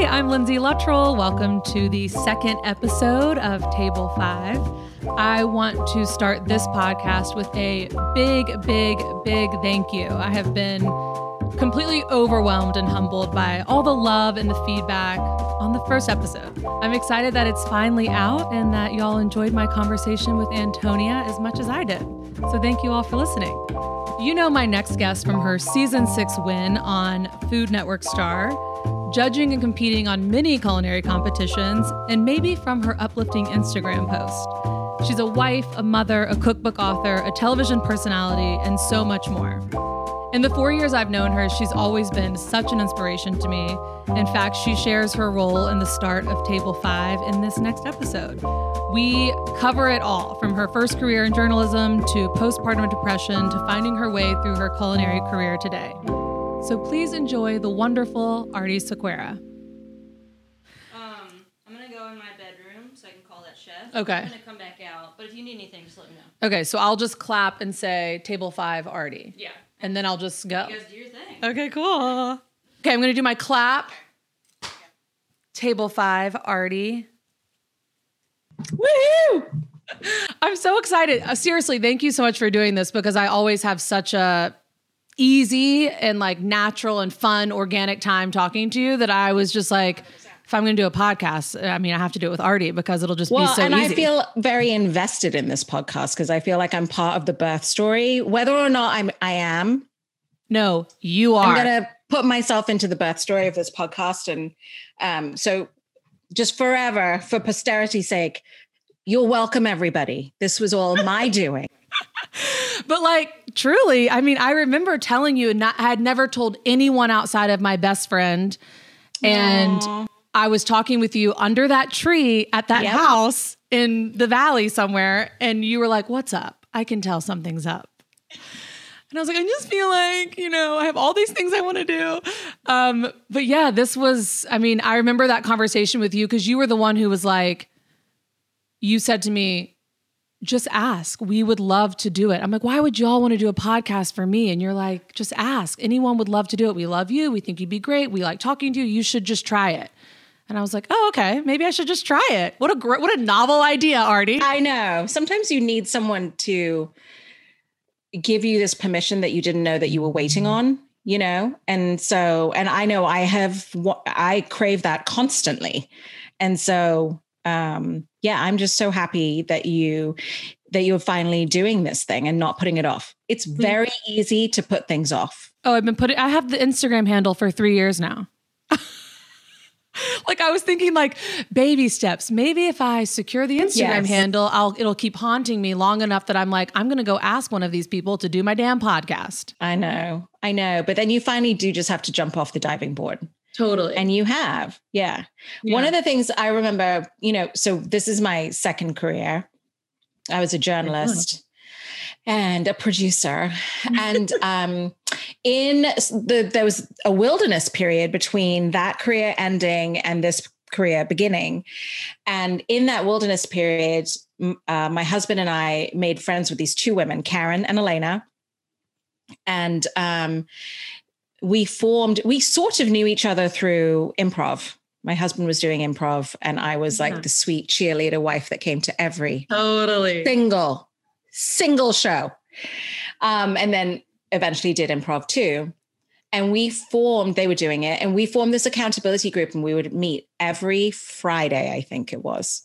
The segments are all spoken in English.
Hey, I'm Lindsay Luttrell. Welcome to the second episode of Table Five. I want to start this podcast with a big, big, big thank you. I have been completely overwhelmed and humbled by all the love and the feedback on the first episode. I'm excited that it's finally out and that y'all enjoyed my conversation with Antonia as much as I did. So thank you all for listening. You know my next guest from her season six win on Food Network Star, judging and competing on many culinary competitions, and maybe from her uplifting Instagram post. She's a wife, a mother, a cookbook author, a television personality, and so much more. In the four years I've known her, she's always been such an inspiration to me. In fact, she shares her role in the start of Table 5 in this next episode. We cover it all from her first career in journalism to postpartum depression to finding her way through her culinary career today. So please enjoy the wonderful Aarti Sequeira. Um, I'm gonna go in my bedroom so I can call that chef. Okay. I'm gonna come back out, but if you need anything, just let me know. Okay, so I'll just clap and say Table 5 Aarti. Yeah. And then I'll just go. You guys do your thing. Okay, cool. Okay, I'm gonna do my clap. Table five, Aarti. Woohoo! I'm so excited. Uh, seriously, thank you so much for doing this because I always have such a easy and like natural and fun organic time talking to you that I was just like, if I'm gonna do a podcast, I mean, I have to do it with Aarti because it'll just Well, be so easy. and easy. I feel very invested in this podcast because I feel like I'm part of the birth story. Whether or not I'm, I am, no, you are. I'm gonna put myself into the birth story of this podcast, and um, so just forever, for posterity's sake, you're welcome, everybody. This was all my doing. But like truly, I mean, I remember telling you, not, I had never told anyone outside of my best friend, and I was talking with you under that tree at that Yep. house in the valley somewhere, and you were like, "What's up? I can tell something's up." And I was like, I just feel like, you know, I have all these things I want to do. Um, but yeah, this was, I mean, I remember that conversation with you because you were the one who was like, you said to me, just ask. We would love to do it. I'm like, why would y'all want to do a podcast for me? And you're like, just ask. Anyone would love to do it. We love you. We think you'd be great. We like talking to you. You should just try it. And I was like, oh, okay. Maybe I should just try it. What a great, what a novel idea, Aarti. I know. Sometimes you need someone to give you this permission that you didn't know that you were waiting on, you know? And so, and I know I have, I crave that constantly. And so, um, yeah, I'm just so happy that you, that you're finally doing this thing and not putting it off. It's very easy to put things off. Oh, I've been putting, I have the Instagram handle for three years now. like I was thinking like baby steps. Maybe if I secure the Instagram Yes. handle, I'll, it'll keep haunting me long enough that I'm like, I'm going to go ask one of these people to do my damn podcast. I know, I know. But then you finally do just have to jump off the diving board. Totally. And you have, yeah. One of the things I remember, you know, so this is my second career. I was a journalist and a producer. and um, in the, there was a wilderness period between that career ending and this career beginning. And in that wilderness period, uh, my husband and I made friends with these two women, Karen and Elena. And um, we formed, we sort of knew each other through improv. My husband was doing improv, and I was like Yeah. the sweet cheerleader wife that came to every totally. single, single show. Um, and then eventually did improv too. And we formed, they were doing it, and we formed this accountability group, and we would meet every Friday, I think it was,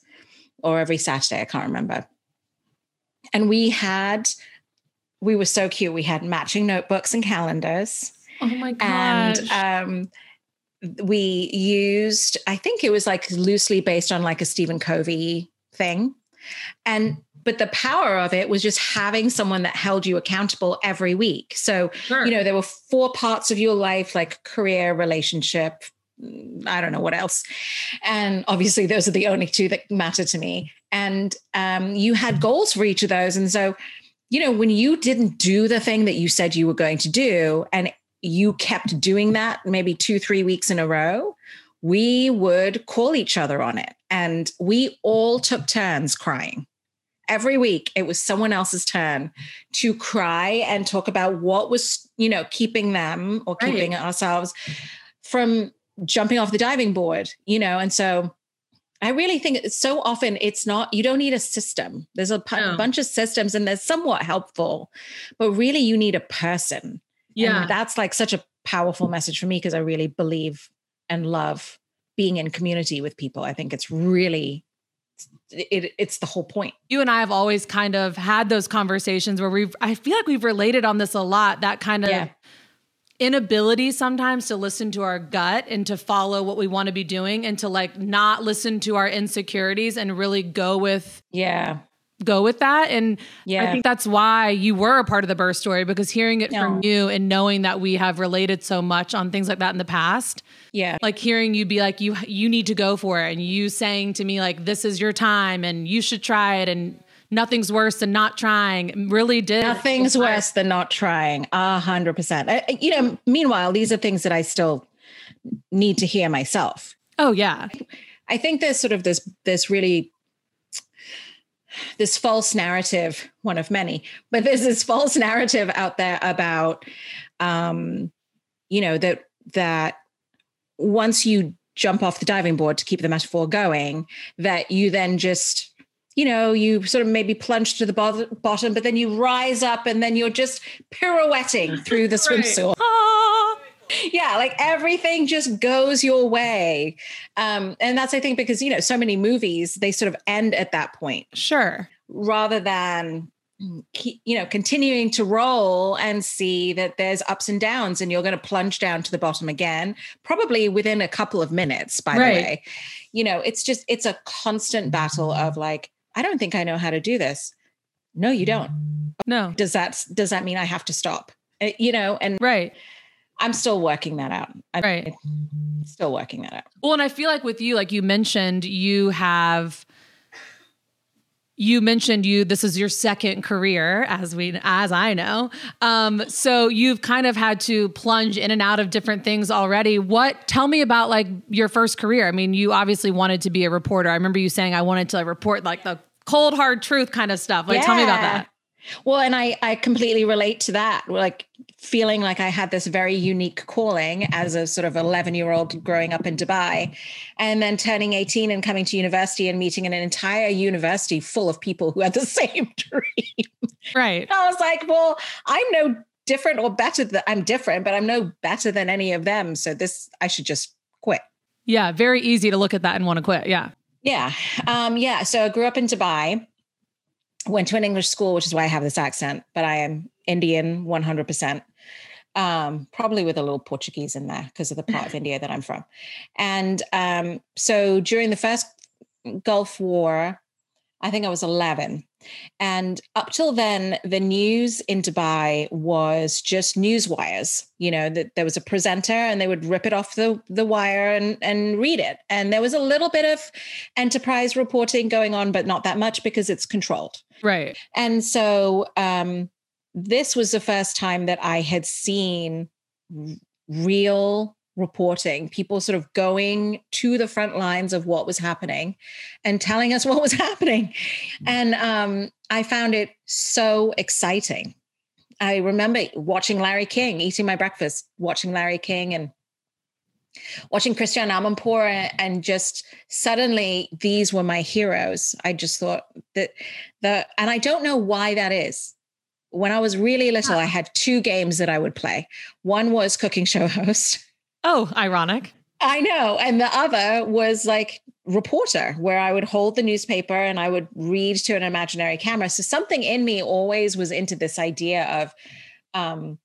or every Saturday, I can't remember. And we had, we were so cute. We had matching notebooks and calendars Oh my gosh. and um, we used i think it was like loosely based on like a stephen covey thing. And but the power of it was just having someone that held you accountable every week. So Sure. you know there were four parts of your life like career relationship mm, i don't know what else. And obviously those are the only two that matter to me. And um, you had goals for each of those. And so you know when you didn't do the thing that you said you were going to do and you kept doing that maybe two three weeks in a row we would call each other on it and we all took turns crying every week it was someone else's turn to cry and talk about what was you know keeping them or Right. keeping ourselves from jumping off the diving board, you know, and so I really think so often it's not, you don't need a system. There's a p- no. bunch of systems and they're somewhat helpful, but really you need a person. Yeah. And that's like such a powerful message for me because I really believe and love being in community with people. I think it's really it, it's the whole point. You and I have always kind of had those conversations where we've I feel like we've related on this a lot that kind of yeah inability sometimes to listen to our gut and to follow what we want to be doing and to like not listen to our insecurities and really go with yeah go with that. And yeah. i think that's why you were a part of the birth story because hearing it no. from you and knowing that we have related so much on things like that in the past. Yeah. Like hearing you be like you you need to go for it. And you saying to me like this is your time and you should try it and nothing's worse than not trying really did. Nothing's worse than not trying. A hundred percent. Uh, you know meanwhile these are things that i still need to hear myself. Oh yeah. I think there's sort of this this really this false narrative one of many but there's this false narrative out there about um you know that that once you jump off the diving board to keep the metaphor going that you then just you know, you sort of maybe plunge to the bottom, but then you rise up and then you're just pirouetting through the swimsuit. right. Yeah, like everything just goes your way. Um, and that's, I think, because, you know, so many movies, they sort of end at that point. Sure. Rather than, you know, continuing to roll and see that there's ups and downs and you're going to plunge down to the bottom again, probably within a couple of minutes, by right. the way. You know, it's just, it's a constant battle of like, I don't think I know how to do this. No, you don't. No. Does that does that mean I have to stop? Uh, you know, and right. I'm still working that out. I'm right. Still working that out. Well, and I feel like with you, like you mentioned, you have you mentioned you this is your second career as we as i know um, so you've kind of had to plunge in and out of different things already what tell me about like your first career i mean you obviously wanted to be a reporter i remember you saying i wanted to like, report like the cold hard truth kind of stuff like yeah. tell me about that well, and I I completely relate to that. Like feeling like I had this very unique calling as a sort of 11 year old growing up in Dubai, and then turning 18 and coming to university and meeting an entire university full of people who had the same dream. Right. I was like, well, I'm no different or better than I'm different, but I'm no better than any of them. So this I should just quit. Yeah, very easy to look at that and want to quit. Yeah. Yeah. Um, yeah. So I grew up in Dubai went to an English school, which is why I have this accent, but I am Indian 100%. Um, probably with a little Portuguese in there because of the part of India that I'm from. And um, so during the first Gulf War, I think I was 11. And up till then, the news in Dubai was just news wires. You know, that there was a presenter and they would rip it off the, the wire and, and read it. And there was a little bit of enterprise reporting going on, but not that much because it's controlled. Right. And so um, this was the first time that I had seen real reporting, people sort of going to the front lines of what was happening and telling us what was happening. And um, I found it so exciting. I remember watching Larry King, eating my breakfast, watching Larry King and watching Christiane Amanpour and just suddenly these were my heroes. I just thought that the and I don't know why that is. When I was really little, I had two games that I would play. One was cooking show host. Oh, ironic. I know. And the other was like reporter, where I would hold the newspaper and I would read to an imaginary camera. So something in me always was into this idea of um,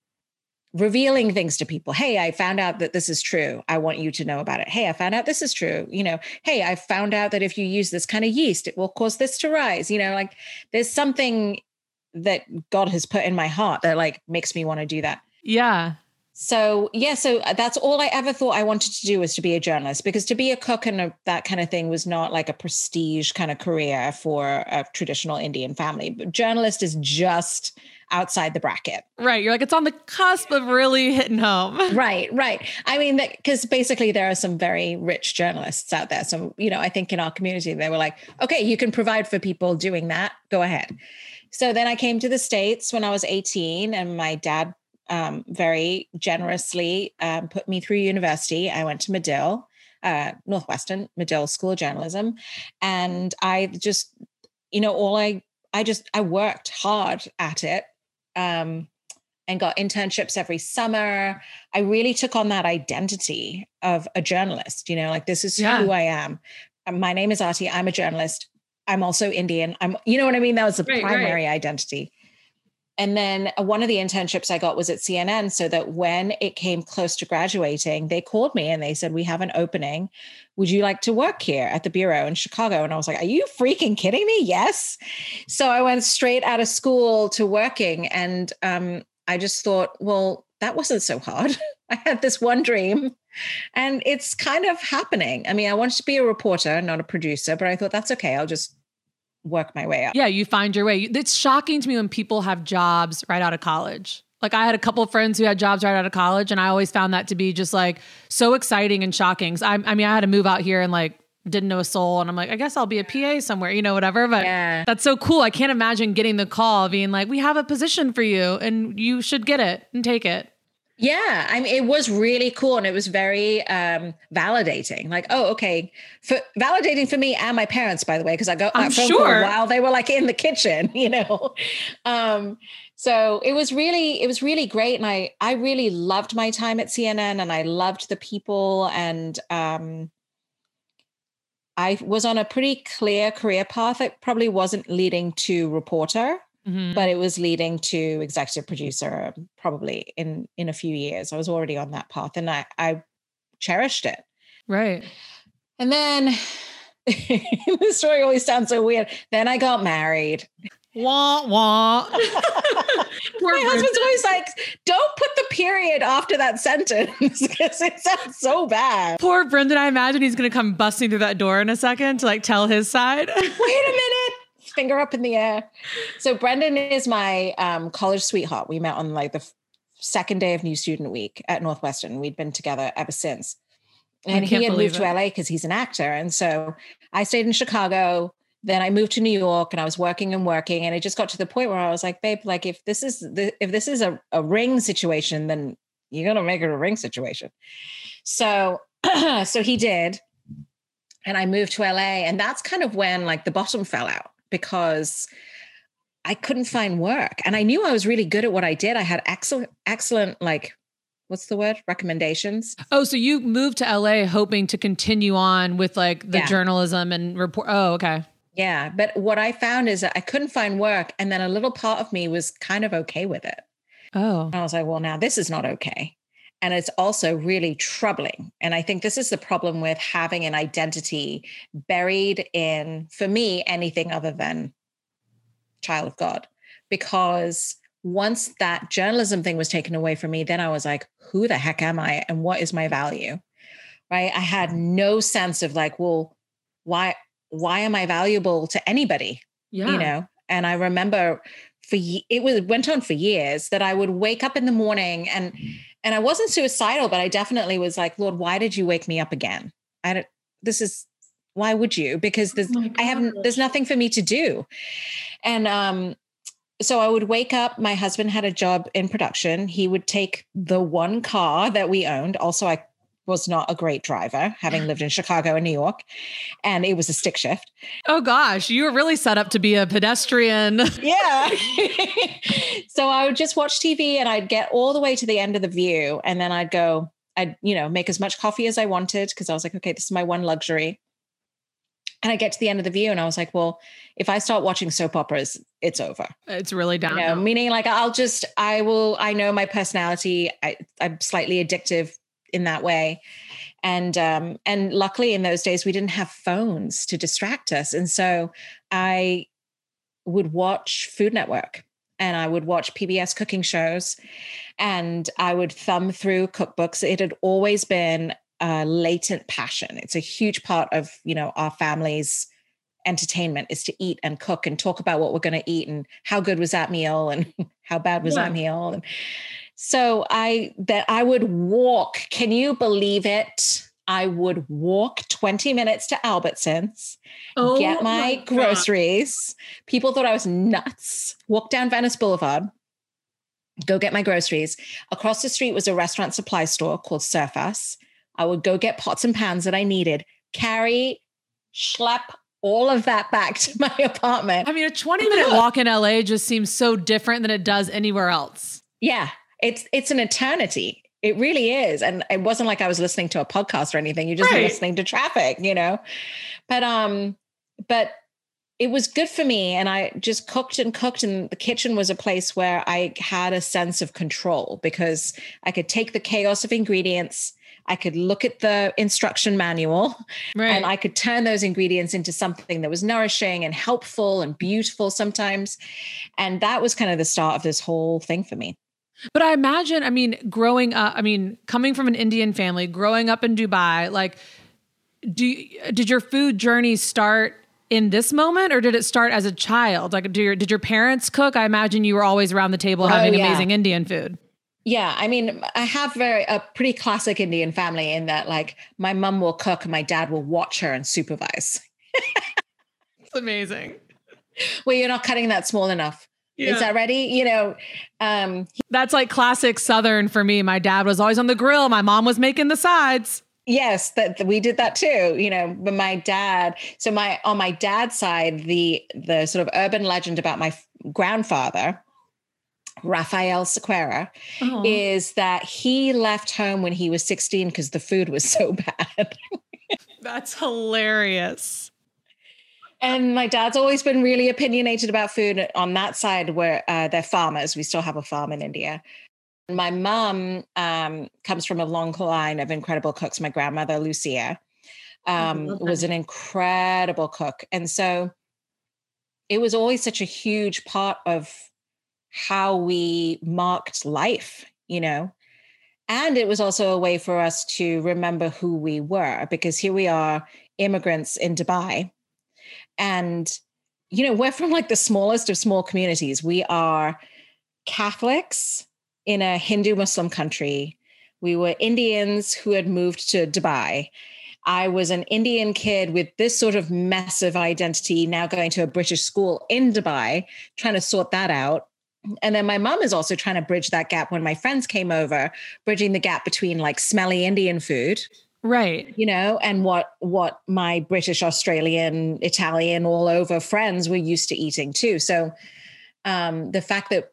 revealing things to people. Hey, I found out that this is true. I want you to know about it. Hey, I found out this is true. You know, hey, I found out that if you use this kind of yeast, it will cause this to rise. You know, like there's something that God has put in my heart that like makes me want to do that. Yeah. So yeah so uh, that's all i ever thought i wanted to do was to be a journalist because to be a cook and a, that kind of thing was not like a prestige kind of career for a traditional indian family. But journalist is just outside the bracket. Right you're like it's on the cusp of really hitting home. Right right. I mean because basically there are some very rich journalists out there. So you know i think in our community they were like okay you can provide for people doing that. Go ahead so then i came to the states when i was 18 and my dad um, very generously um, put me through university. I went to Medill, uh, Northwestern Medill School of Journalism, and I just, you know, all I I just I worked hard at it. Um, and got internships every summer. I really took on that identity of a journalist, you know, like this is yeah. who I am. My name is Aarti. I'm a journalist. I'm also Indian. I'm, you know what I mean? That was the right, primary right. identity. And then uh, one of the internships I got was at CNN, so that when it came close to graduating, they called me and they said, We have an opening. Would you like to work here at the Bureau in Chicago? And I was like, Are you freaking kidding me? Yes. So I went straight out of school to working. And um, I just thought, Well, that wasn't so hard. I had this one dream and it's kind of happening. I mean, I wanted to be a reporter, not a producer, but I thought that's okay. I'll just work my way up. Yeah, you find your way. It's shocking to me when people have jobs right out of college. Like I had a couple of friends who had jobs right out of college, and I always found that to be just like so exciting and shocking. I, I mean, I had to move out here and like didn't know a soul, and I'm like, I guess I'll be a PA somewhere, you know, whatever. But yeah. that's so cool. I can't imagine getting the call, being like, "We have a position for you, and you should get it and take it." Yeah, I mean, it was really cool and it was very um, validating. Like, oh, okay, for validating for me and my parents, by the way, because I got that phone sure. call while they were like in the kitchen, you know. Um, so it was really, it was really great, and I, I really loved my time at CNN, and I loved the people, and um, I was on a pretty clear career path. It probably wasn't leading to reporter Mm-hmm. but it was leading to executive producer probably in in a few years. I was already on that path and i i cherished it. Right. And then the story always sounds so weird. Then i got married. Wah wah. My husband's always like don't put the period after that sentence because it sounds so bad. Poor brendan i imagine he's going to come busting through that door in a second to like tell his side. Wait a minute finger up in the air. So Brendan is my um, college sweetheart. We met on like the f- second day of new student week at Northwestern. We'd been together ever since. And he had moved it. to LA because he's an actor. And so I stayed in Chicago. Then I moved to New York and I was working and working. And it just got to the point where I was like, babe, like if this is the, if this is a, a ring situation, then you're gonna make it a ring situation. So so he did. And I moved to LA. And that's kind of when like the bottom fell out because I couldn't mm. find work. And I knew I was really good at what I did. I had excellent, excellent, like, what's the word? Recommendations. Oh, so you moved to LA hoping to continue on with like the yeah. journalism and report. Oh, okay. Yeah. But what I found is that I couldn't find work. And then a little part of me was kind of okay with it. Oh. And I was like, well, now this is not okay. And it's also really troubling. And I think this is the problem with having an identity buried in, for me, anything other than child of God. Because once that journalism thing was taken away from me, then I was like, who the heck am I? And what is my value? Right. I had no sense of like, well, why, why am I valuable to anybody? Yeah. You know? And I remember for it was went on for years that I would wake up in the morning and and I wasn't suicidal, but I definitely was like, Lord, why did you wake me up again? I don't, this is, why would you? Because there's, oh I haven't, there's nothing for me to do. And, um, so I would wake up. My husband had a job in production. He would take the one car that we owned. Also, I was not a great driver, having lived in Chicago and New York, and it was a stick shift. Oh gosh, you were really set up to be a pedestrian. Yeah. so I would just watch TV and I'd get all the way to the end of the view, and then I'd go, I'd, you know, make as much coffee as I wanted because I was like, okay, this is my one luxury. And I get to the end of the view and I was like, well, if I start watching soap operas, it's over. It's really down. You know, meaning like I'll just, I will, I know my personality. I, I'm slightly addictive in that way. And um, and luckily in those days we didn't have phones to distract us. And so i would watch food network and i would watch pbs cooking shows and i would thumb through cookbooks. It had always been a latent passion. It's a huge part of you know our family's entertainment is to eat and cook and talk about what we're going to eat and how good was that meal and how bad was yeah. that meal and so I that I would walk. Can you believe it? I would walk 20 minutes to Albertsons, oh get my, my groceries. People thought I was nuts. Walk down Venice Boulevard, go get my groceries. Across the street was a restaurant supply store called Surface. I would go get pots and pans that I needed, carry, schlep all of that back to my apartment. I mean, a 20 minute walk in LA just seems so different than it does anywhere else. Yeah. It's it's an eternity. It really is. And it wasn't like I was listening to a podcast or anything. You're just right. listening to traffic, you know. But um, but it was good for me. And I just cooked and cooked. And the kitchen was a place where I had a sense of control because I could take the chaos of ingredients I could look at the instruction manual right. and I could turn those ingredients into something that was nourishing and helpful and beautiful sometimes. And that was kind of the start of this whole thing for me. But I imagine, I mean, growing up, I mean, coming from an Indian family, growing up in Dubai, like, do you, did your food journey start in this moment or did it start as a child? Like, do your, did your parents cook? I imagine you were always around the table oh, having yeah. amazing Indian food. Yeah, I mean, I have very a pretty classic Indian family in that like my mom will cook and my dad will watch her and supervise. it's amazing. Well, you're not cutting that small enough. Yeah. Is that ready? You know, um, that's like classic Southern for me. My dad was always on the grill. My mom was making the sides. Yes, that we did that too. You know, but my dad. So my on my dad's side, the the sort of urban legend about my grandfather Rafael Sequeira, oh. is that he left home when he was 16 because the food was so bad. That's hilarious. And my dad's always been really opinionated about food on that side where uh, they're farmers. We still have a farm in India. My mom um, comes from a long line of incredible cooks. My grandmother, Lucia, um, was an incredible cook. And so it was always such a huge part of how we marked life, you know. And it was also a way for us to remember who we were because here we are, immigrants in Dubai. And, you know, we're from like the smallest of small communities. We are Catholics in a Hindu Muslim country. We were Indians who had moved to Dubai. I was an Indian kid with this sort of massive identity, now going to a British school in Dubai, trying to sort that out and then my mom is also trying to bridge that gap when my friends came over bridging the gap between like smelly indian food right. you know and what what my british australian italian all over friends were used to eating too. So um the fact that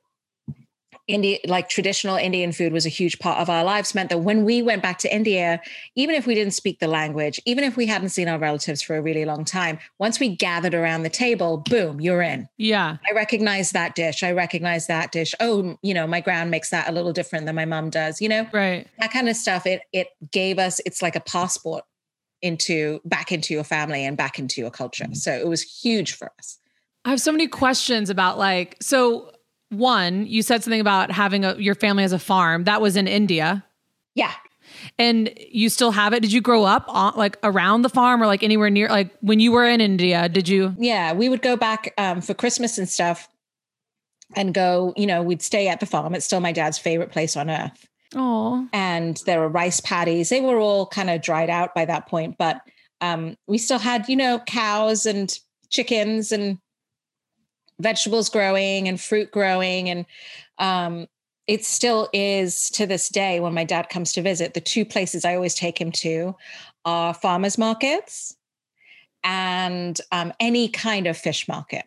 India, like traditional Indian food was a huge part of our lives, meant that when we went back to India, even if we didn't speak the language, even if we hadn't seen our relatives for a really long time, once we gathered around the table, boom, you're in. Yeah. I recognize that dish. I recognize that dish. Oh, you know, my ground makes that a little different than my mom does, you know? Right. That kind of stuff. It it gave us, it's like a passport into back into your family and back into your culture. Mm-hmm. So it was huge for us. I have so many questions about like, so one, you said something about having a, your family as a farm. That was in India. Yeah. And you still have it? Did you grow up on, like around the farm or like anywhere near? Like when you were in India, did you? Yeah, we would go back um, for Christmas and stuff, and go. You know, we'd stay at the farm. It's still my dad's favorite place on earth. Oh. And there were rice paddies. They were all kind of dried out by that point, but um, we still had, you know, cows and chickens and vegetables growing and fruit growing and um, it still is to this day when my dad comes to visit the two places i always take him to are farmers markets and um, any kind of fish market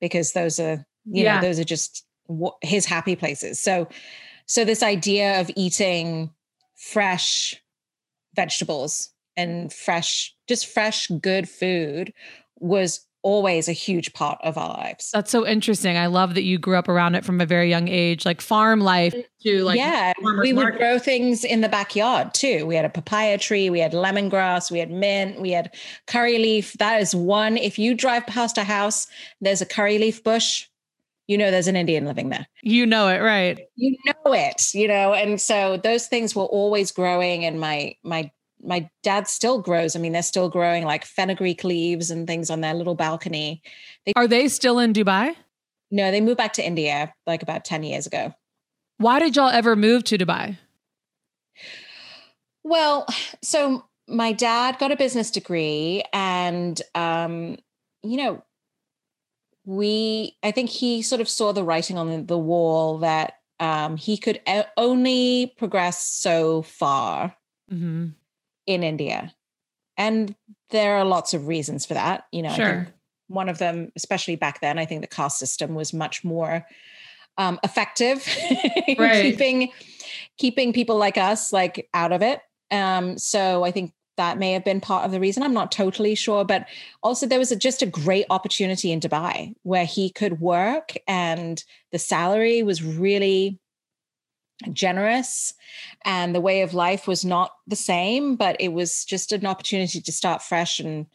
because those are you yeah. know those are just his happy places so so this idea of eating fresh vegetables and fresh just fresh good food was always a huge part of our lives. That's so interesting. I love that you grew up around it from a very young age, like farm life to like Yeah, we would grow things in the backyard too. We had a papaya tree, we had lemongrass, we had mint, we had curry leaf. That is one if you drive past a house, there's a curry leaf bush, you know there's an Indian living there. You know it, right? You know it, you know. And so those things were always growing and my my my dad still grows. I mean, they're still growing like fenugreek leaves and things on their little balcony. They, Are they still in Dubai? No, they moved back to India like about 10 years ago. Why did y'all ever move to Dubai? Well, so my dad got a business degree and um, you know, we I think he sort of saw the writing on the wall that um, he could only progress so far hmm in India. And there are lots of reasons for that. You know, I Sure. think one of them, especially back then, I think the caste system was much more um, effective in Right. keeping keeping people like us like out of it. Um, so I think that may have been part of the reason. I'm not totally sure, but also there was a, just a great opportunity in Dubai where he could work, and the salary was really generous and the way of life was not the same but it was just an opportunity to start fresh and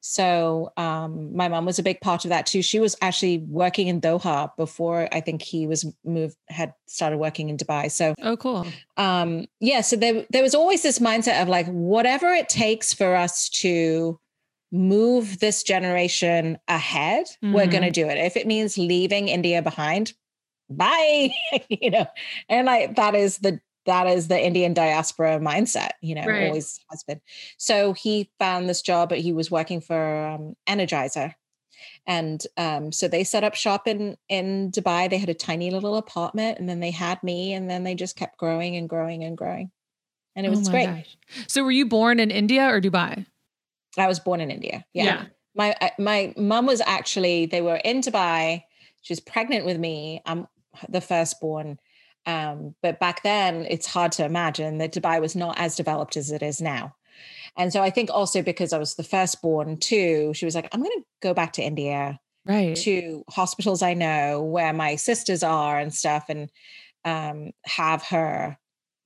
so um, my mom was a big part of that too she was actually working in doha before i think he was moved had started working in dubai so Oh, cool. um yeah so there, there was always this mindset of like whatever it takes for us to move this generation ahead we're Mhm. going to do it if it means leaving india behind bye you know? And like that is the that is the indian diaspora mindset you know Right. always has been. So he found this job but he was working for um, energizer. And um, so they set up shop in in dubai. They had a tiny little apartment and then they had me and then they just kept growing and growing and growing. And it Oh was my great. gosh. So were you born in India or Dubai? i was born in india yeah, my my mom was actually they were in dubai. She was pregnant with me. I'm the firstborn um, but back then it's hard to imagine that dubai was not as developed as it is now and so i think also because i was the firstborn too she was like i'm going to go back to india Right. to hospitals i know where my sisters are and stuff and um, have her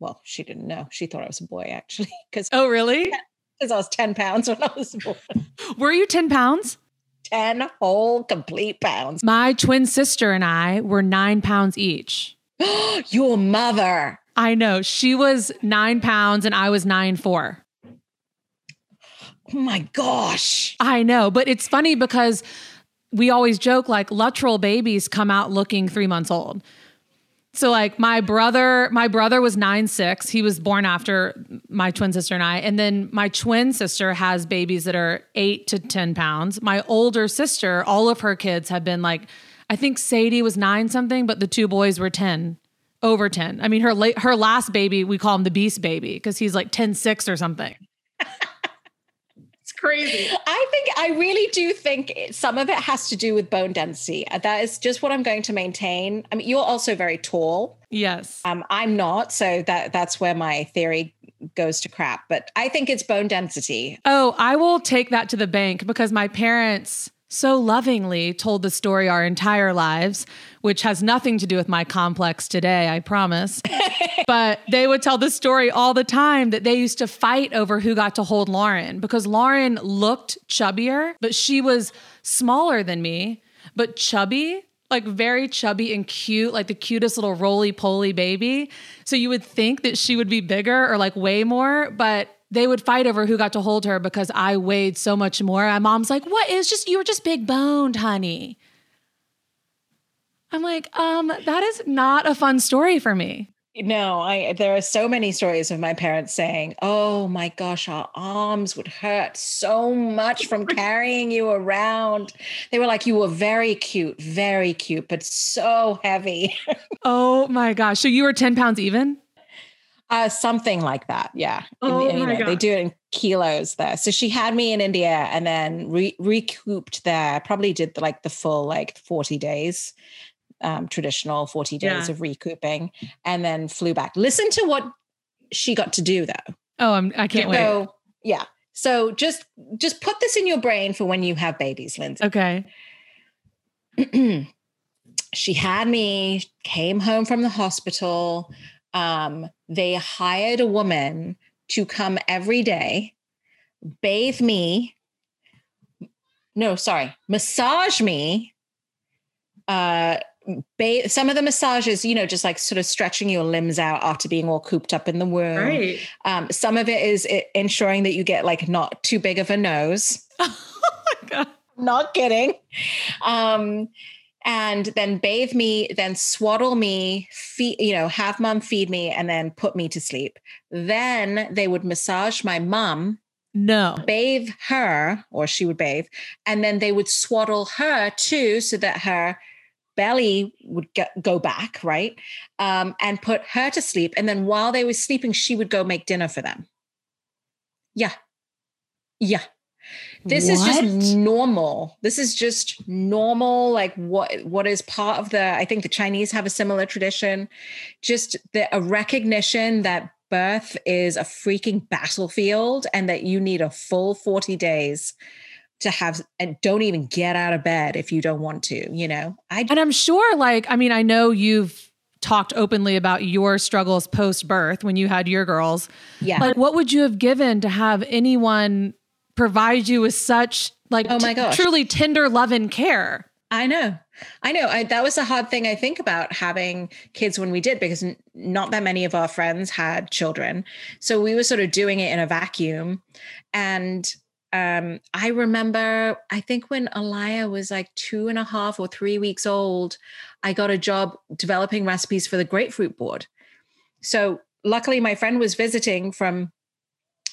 well she didn't know she thought i was a boy actually because Oh, really? Because I was 10 pounds when i was born Were you 10 pounds? 10 whole complete pounds My twin sister and I were nine pounds each. Your mother. I know. She was nine pounds and I was nine four. Oh my gosh. I know. But it's funny because we always joke like Luttrell babies come out looking three months old. So like my brother, my brother was nine six. He was born after my twin sister and I. And then my twin sister has babies that are eight to 10 pounds. My older sister, all of her kids have been like, I think Sadie was nine something, but the two boys were 10, over 10. I mean, her late, her last baby, we call him the beast baby because he's like ten six or something. Crazy. I think, I really do think some of it has to do with bone density. Uh, That is just what I'm going to maintain. I mean, you're also very tall. Yes. Um, I'm not. So that that's where my theory goes to crap. But I think it's bone density. Oh, I will take that to the bank because my parents so lovingly told the story our entire lives, which has nothing to do with my complex today, I promise. but they would tell the story all the time that they used to fight over who got to hold Lauren because Lauren looked chubbier, but she was smaller than me, but chubby. Like very chubby and cute, like the cutest little roly poly baby. So you would think that she would be bigger or like way more, but they would fight over who got to hold her because I weighed so much more. My mom's like, "What is just you were just big boned, honey." I'm like, "Um, that is not a fun story for me." No, I there are so many stories of my parents saying, "Oh my gosh, our arms would hurt so much from carrying you around." They were like, "You were very cute, very cute, but so heavy." Oh my gosh. So you were 10 pounds even? Uh, something like that. Yeah. Oh And, my know, They do it in kilos there. So she had me in India and then re- recouped there. Probably did the, like the full like 40 days, um, traditional 40 days Yeah. of recouping and then flew back. Listen to what she got to do though. Oh, I'm, I can't wait. Yeah. So just just put this in your brain for when you have babies, Lindsay. Okay. she had me came home from the hospital um, they hired a woman to come every day bathe me no sorry massage me uh bathe some of the massages you know just like sort of stretching your limbs out after being all cooped up in the womb um, some of it is ensuring that you get like not too big of a nose Oh my God. not kidding. Um, and then bathe me, then swaddle me, feed, you know, have mom feed me, and then put me to sleep. Then they would massage my mom, No. bathe her, or she would bathe, and then they would swaddle her too, so that her belly would get, go back, right? Um, and put her to sleep. And then while they were sleeping, she would go make dinner for them. Yeah. Yeah. This what? is just normal. This is just normal, like what what is part of the. I think the Chinese have a similar tradition. Just the a recognition that birth is a freaking battlefield and that you need a full 40 days to have and don't even get out of bed if you don't want to, you know. I And I'm sure like I mean I know you've talked openly about your struggles post birth when you had your girls. Yeah. Like what would you have given to have anyone provide you with such like oh my gosh. T- truly tender love and care. I know. I know. I, that was a hard thing I think about having kids when we did because n- not that many of our friends had children. So we were sort of doing it in a vacuum. And um, I remember, I think when Aliyah was like two and a half or three weeks old, I got a job developing recipes for the grapefruit board. So luckily, my friend was visiting from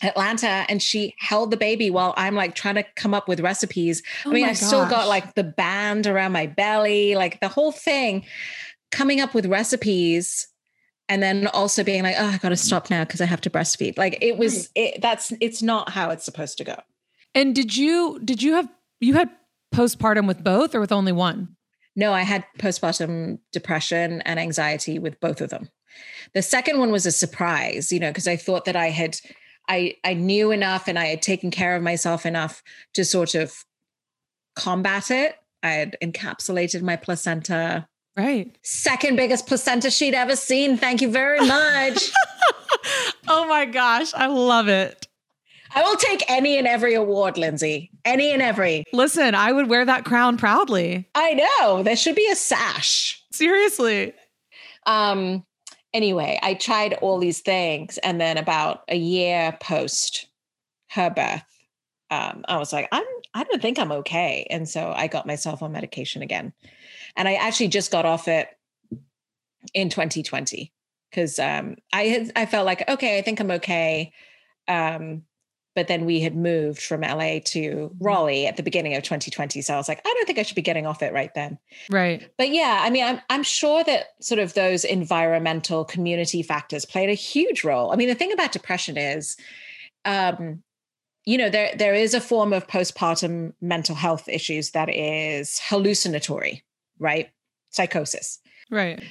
Atlanta and she held the baby while I'm like trying to come up with recipes. Oh I mean, I still got like the band around my belly, like the whole thing, coming up with recipes and then also being like, oh, I got to stop now because I have to breastfeed. Like it was, it, that's, it's not how it's supposed to go. And did you, did you have, you had postpartum with both or with only one? No, I had postpartum depression and anxiety with both of them. The second one was a surprise, you know, because I thought that I had I I knew enough and I had taken care of myself enough to sort of combat it. I had encapsulated my placenta. Right. Second biggest placenta she'd ever seen. Thank you very much. oh my gosh. I love it. I will take any and every award, Lindsay. Any and every. Listen, I would wear that crown proudly. I know. There should be a sash. Seriously. Um, anyway, I tried all these things. And then about a year post her birth, um, I was like, I'm, I don't think I'm okay. And so I got myself on medication again. And I actually just got off it in 2020 because um, I I felt like, okay, I think I'm okay. Um, but then we had moved from LA to mm-hmm. Raleigh at the beginning of 2020. So I was like, I don't think I should be getting off it right then. Right. But yeah, I mean, I'm I'm sure that sort of those environmental community factors played a huge role. I mean, the thing about depression is, um, you know, there there is a form of postpartum mental health issues that is hallucinatory, right? Psychosis. Right.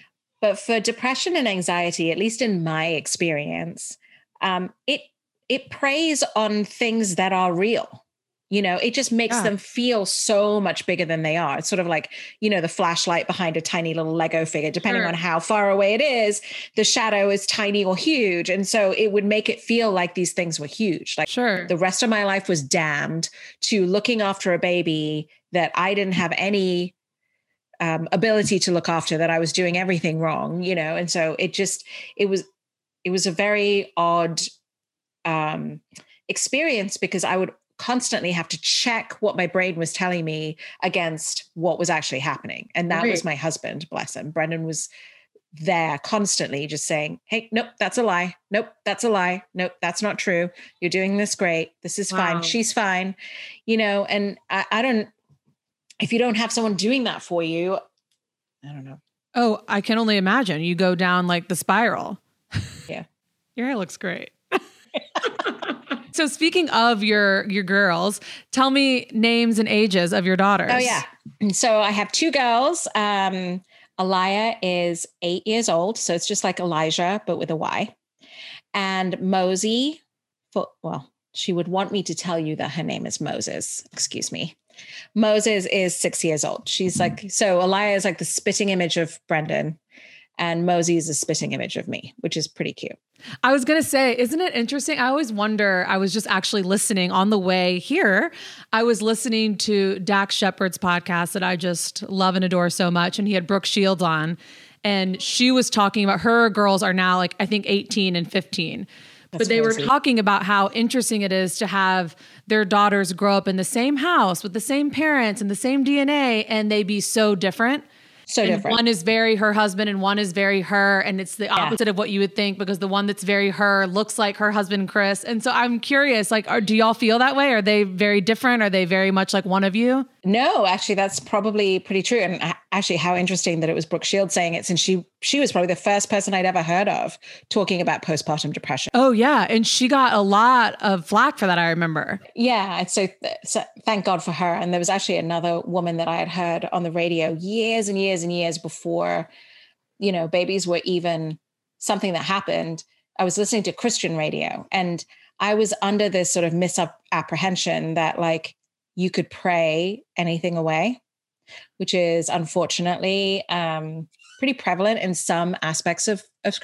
But for depression and anxiety, at least in my experience, um, it it preys on things that are real. You know it just makes yeah. them feel so much bigger than they are. It's sort of like you know the flashlight behind a tiny little lego figure depending sure. on how far away it is the shadow is tiny or huge. And so it would make it feel like these things were huge. Like sure. the rest of my life was damned to looking after a baby that i didn't have any um, ability to look after that i was doing everything wrong you know? And so it just it was it was a very odd um, experience because I would constantly have to check what my brain was telling me against what was actually happening. And that right. was my husband, bless him. Brendan was there constantly just saying, Hey, nope, that's a lie. Nope, that's a lie. Nope, that's not true. You're doing this great. This is wow. fine. She's fine. You know, and I, I don't, if you don't have someone doing that for you, I don't know. Oh, I can only imagine. You go down like the spiral. Yeah. Your hair looks great. so speaking of your your girls, tell me names and ages of your daughters. Oh yeah. So I have two girls. Um Aliyah is eight years old, so it's just like Elijah, but with a Y. And Mosey, for, well, she would want me to tell you that her name is Moses. Excuse me. Moses is six years old. She's like, so Aliyah is like the spitting image of Brendan and Mosey is a spitting image of me, which is pretty cute. I was going to say, isn't it interesting? I always wonder. I was just actually listening on the way here. I was listening to Dax Shepard's podcast that I just love and adore so much. And he had Brooke Shields on, and she was talking about her girls are now like, I think 18 and 15. That's but they crazy. were talking about how interesting it is to have their daughters grow up in the same house with the same parents and the same DNA and they be so different so and different. One is very her husband and one is very her. And it's the opposite yeah. of what you would think because the one that's very her looks like her husband, Chris. And so I'm curious, like, are, do y'all feel that way? Are they very different? Are they very much like one of you? No, actually, that's probably pretty true. And actually, how interesting that it was Brooke Shields saying it, since she she was probably the first person I'd ever heard of talking about postpartum depression. Oh yeah, and she got a lot of flack for that. I remember. Yeah, so, so thank God for her. And there was actually another woman that I had heard on the radio years and years and years before, you know, babies were even something that happened. I was listening to Christian radio, and I was under this sort of misapprehension that like you could pray anything away, which is unfortunately um, pretty prevalent in some aspects of, of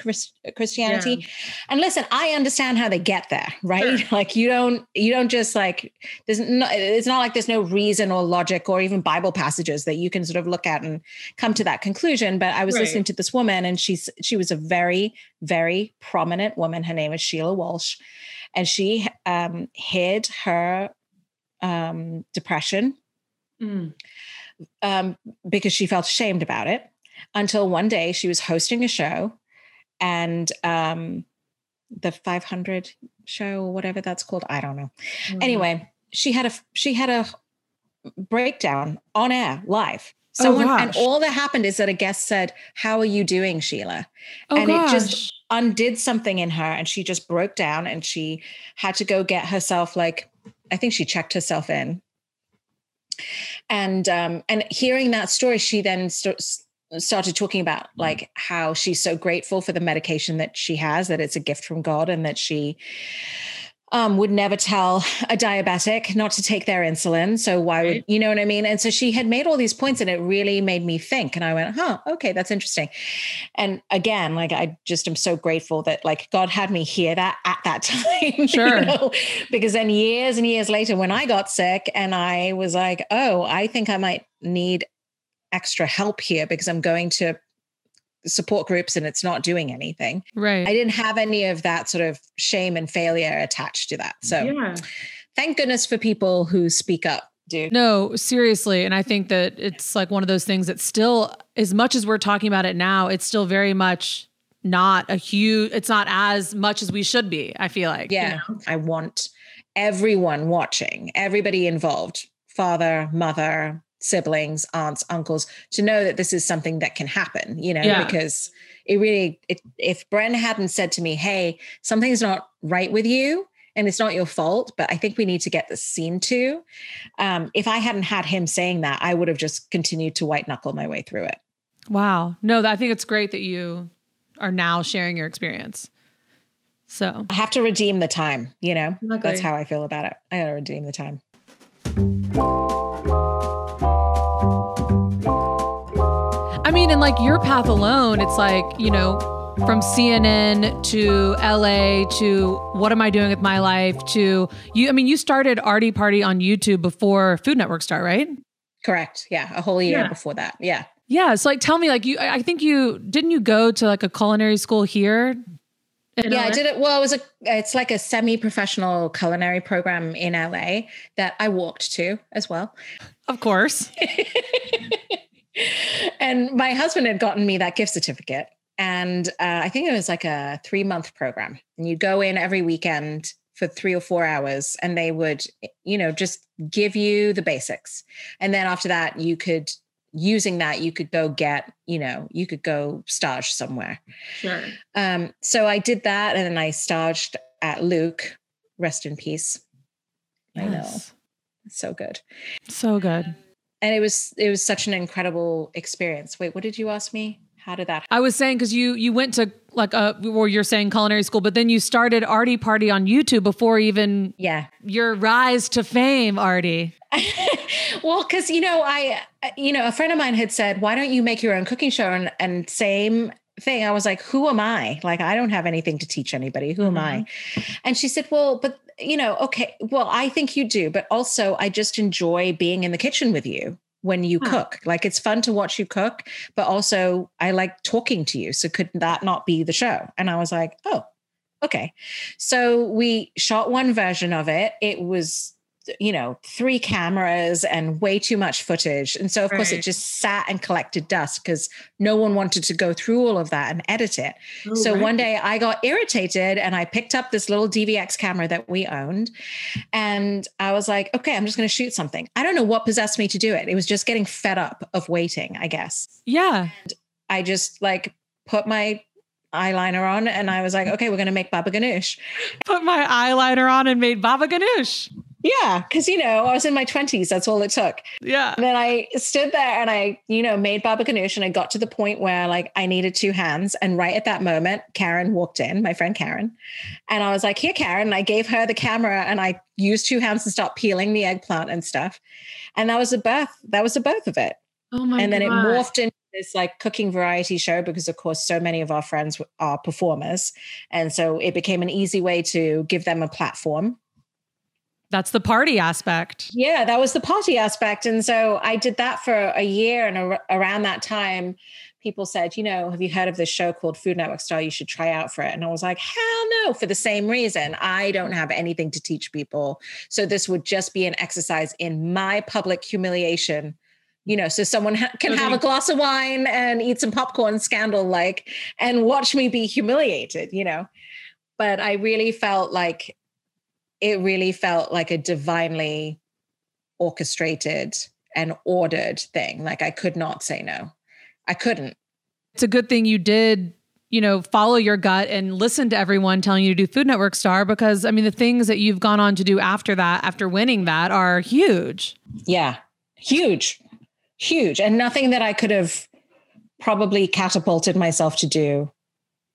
Christianity. Yeah. And listen, I understand how they get there, right? Sure. Like you don't, you don't just like, there's no, it's not like there's no reason or logic or even Bible passages that you can sort of look at and come to that conclusion. But I was right. listening to this woman and she's, she was a very, very prominent woman. Her name is Sheila Walsh. And she um, hid her um, depression mm. Um, because she felt ashamed about it until one day she was hosting a show and um, the 500 show or whatever that's called i don't know mm. anyway she had a she had a breakdown on air live oh, someone oh and all that happened is that a guest said how are you doing sheila oh and gosh. it just undid something in her and she just broke down and she had to go get herself like I think she checked herself in. And um, and hearing that story, she then st- started talking about like how she's so grateful for the medication that she has, that it's a gift from God, and that she um, would never tell a diabetic not to take their insulin. So why would you know what I mean? And so she had made all these points, and it really made me think. And I went, "Huh, okay, that's interesting." And again, like I just am so grateful that like God had me hear that at that time. Sure. You know? Because then years and years later, when I got sick, and I was like, "Oh, I think I might need." extra help here because I'm going to support groups and it's not doing anything. Right. I didn't have any of that sort of shame and failure attached to that. So yeah. thank goodness for people who speak up. Dude. No, seriously. And I think that it's like one of those things that still, as much as we're talking about it now, it's still very much not a huge, it's not as much as we should be, I feel like. Yeah. You know? I want everyone watching, everybody involved, father, mother, siblings, aunts, uncles to know that this is something that can happen, you know, yeah. because it really, it, if Bren hadn't said to me, hey, something's not right with you and it's not your fault, but I think we need to get this seen to. Um, if I hadn't had him saying that, I would have just continued to white knuckle my way through it. Wow. No, I think it's great that you are now sharing your experience. So I have to redeem the time, you know, that's how I feel about it. I got to redeem the time. Mean, and like your path alone, it's like, you know, from CNN to LA to what am I doing with my life to you. I mean, you started Aarti Party on YouTube before Food Network Star, right? Correct. Yeah. A whole year yeah. before that. Yeah. Yeah. So like tell me, like you I think you didn't you go to like a culinary school here? yeah, LA? I did it. Well, it was a it's like a semi-professional culinary program in LA that I walked to as well. Of course. and my husband had gotten me that gift certificate. And uh, I think it was like a three month program. And you'd go in every weekend for three or four hours and they would, you know, just give you the basics. And then after that, you could, using that, you could go get, you know, you could go stage somewhere. Sure. Um, so I did that and then I staged at Lucques, rest in peace. Yes. I know. So good. So good and it was it was such an incredible experience. Wait, what did you ask me? How did that? Happen? I was saying because you you went to like uh, a or you're saying culinary school, but then you started Aarti Party on YouTube before even yeah your rise to fame, Aarti. well, because you know I you know a friend of mine had said, why don't you make your own cooking show? And, and same thing. I was like, who am I? Like I don't have anything to teach anybody. Who am mm-hmm. I? And she said, well, but you know, okay, well, I think you do, but also I just enjoy being in the kitchen with you when you huh. cook. Like it's fun to watch you cook, but also I like talking to you. So could that not be the show? And I was like, oh, okay. So we shot one version of it. It was you know, three cameras and way too much footage. And so, of right. course, it just sat and collected dust because no one wanted to go through all of that and edit it. Oh, so right. one day I got irritated and I picked up this little DVX camera that we owned. And I was like, okay, I'm just going to shoot something. I don't know what possessed me to do it. It was just getting fed up of waiting, I guess. Yeah. And I just like put my eyeliner on and I was like, okay, we're going to make Baba Ganoush. Put my eyeliner on and made Baba Ganoush. Yeah, because you know I was in my twenties. That's all it took. Yeah. And then I stood there and I, you know, made Baba Ganoush, and I got to the point where like I needed two hands. And right at that moment, Karen walked in, my friend Karen, and I was like, "Here, Karen." And I gave her the camera, and I used two hands to start peeling the eggplant and stuff. And that was the birth. That was the birth of it. Oh my! And then God. it morphed into this like cooking variety show because, of course, so many of our friends are performers, and so it became an easy way to give them a platform that's the party aspect. Yeah, that was the party aspect. And so I did that for a year. And ar- around that time, people said, you know, have you heard of this show called Food Network Star? You should try out for it. And I was like, hell no, for the same reason. I don't have anything to teach people. So this would just be an exercise in my public humiliation. You know, so someone ha- can have a mm-hmm. glass of wine and eat some popcorn, scandal like, and watch me be humiliated, you know. But I really felt like it really felt like a divinely orchestrated and ordered thing. Like I could not say no. I couldn't. It's a good thing you did, you know, follow your gut and listen to everyone telling you to do Food Network Star because I mean the things that you've gone on to do after that, after winning that are huge. Yeah. Huge. Huge. And nothing that I could have probably catapulted myself to do,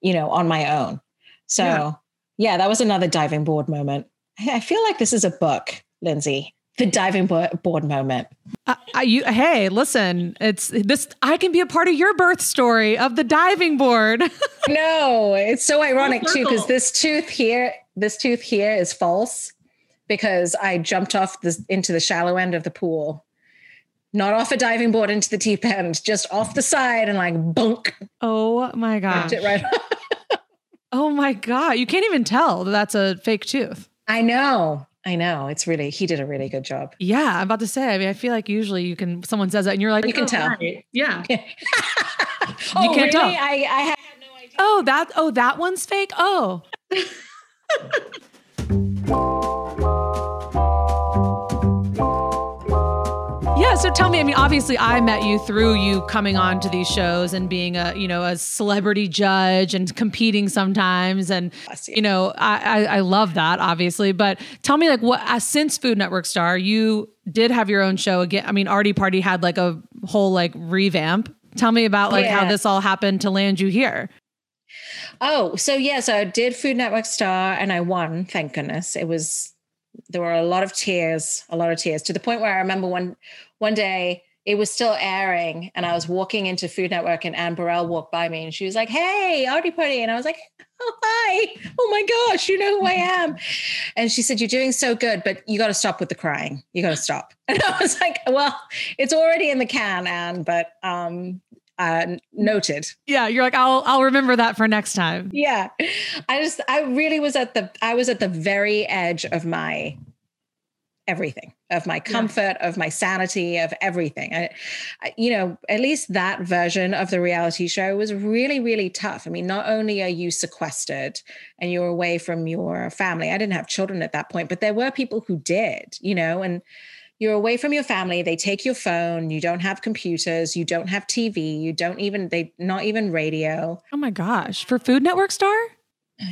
you know, on my own. So yeah, yeah that was another diving board moment. I feel like this is a book, Lindsay. The diving board moment. Uh, you, hey, listen, it's this. I can be a part of your birth story of the diving board. no, it's so ironic too because this tooth here, this tooth here is false because I jumped off this into the shallow end of the pool, not off a diving board into the deep end, just off the side and like bunk. Oh my god! Right. oh my god! You can't even tell that that's a fake tooth. I know. I know. It's really, he did a really good job. Yeah. I'm about to say, I mean, I feel like usually you can, someone says that and you're like, you can oh, tell. Right. Yeah. you oh, can't really? tell. I, I had no idea. Oh, that, oh, that one's fake. Oh. so tell me, I mean, obviously I met you through you coming on to these shows and being a, you know, a celebrity judge and competing sometimes. And, you know, I, I, I love that, obviously. But tell me, like, what, uh, since Food Network Star, you did have your own show again. I mean, Aarti Party had like a whole like revamp. Tell me about like yeah. how this all happened to land you here. Oh, so yes, I did Food Network Star and I won, thank goodness. It was there were a lot of tears, a lot of tears to the point where I remember one one day it was still airing and I was walking into Food Network and Anne Burrell walked by me and she was like, Hey, Artie Putty. And I was like, Oh, hi. Oh my gosh, you know who I am. And she said, You're doing so good, but you got to stop with the crying. You got to stop. And I was like, Well, it's already in the can, Anne, but um, uh, noted. Yeah, you're like, I'll I'll remember that for next time. Yeah, I just I really was at the I was at the very edge of my everything of my comfort yeah. of my sanity of everything. I, I, you know at least that version of the reality show was really really tough. I mean not only are you sequestered and you're away from your family i didn't have children at that point but there were people who did you know and you're away from your family they take your phone you don't have computers you don't have tv you don't even they not even radio. Oh my gosh. For food network star?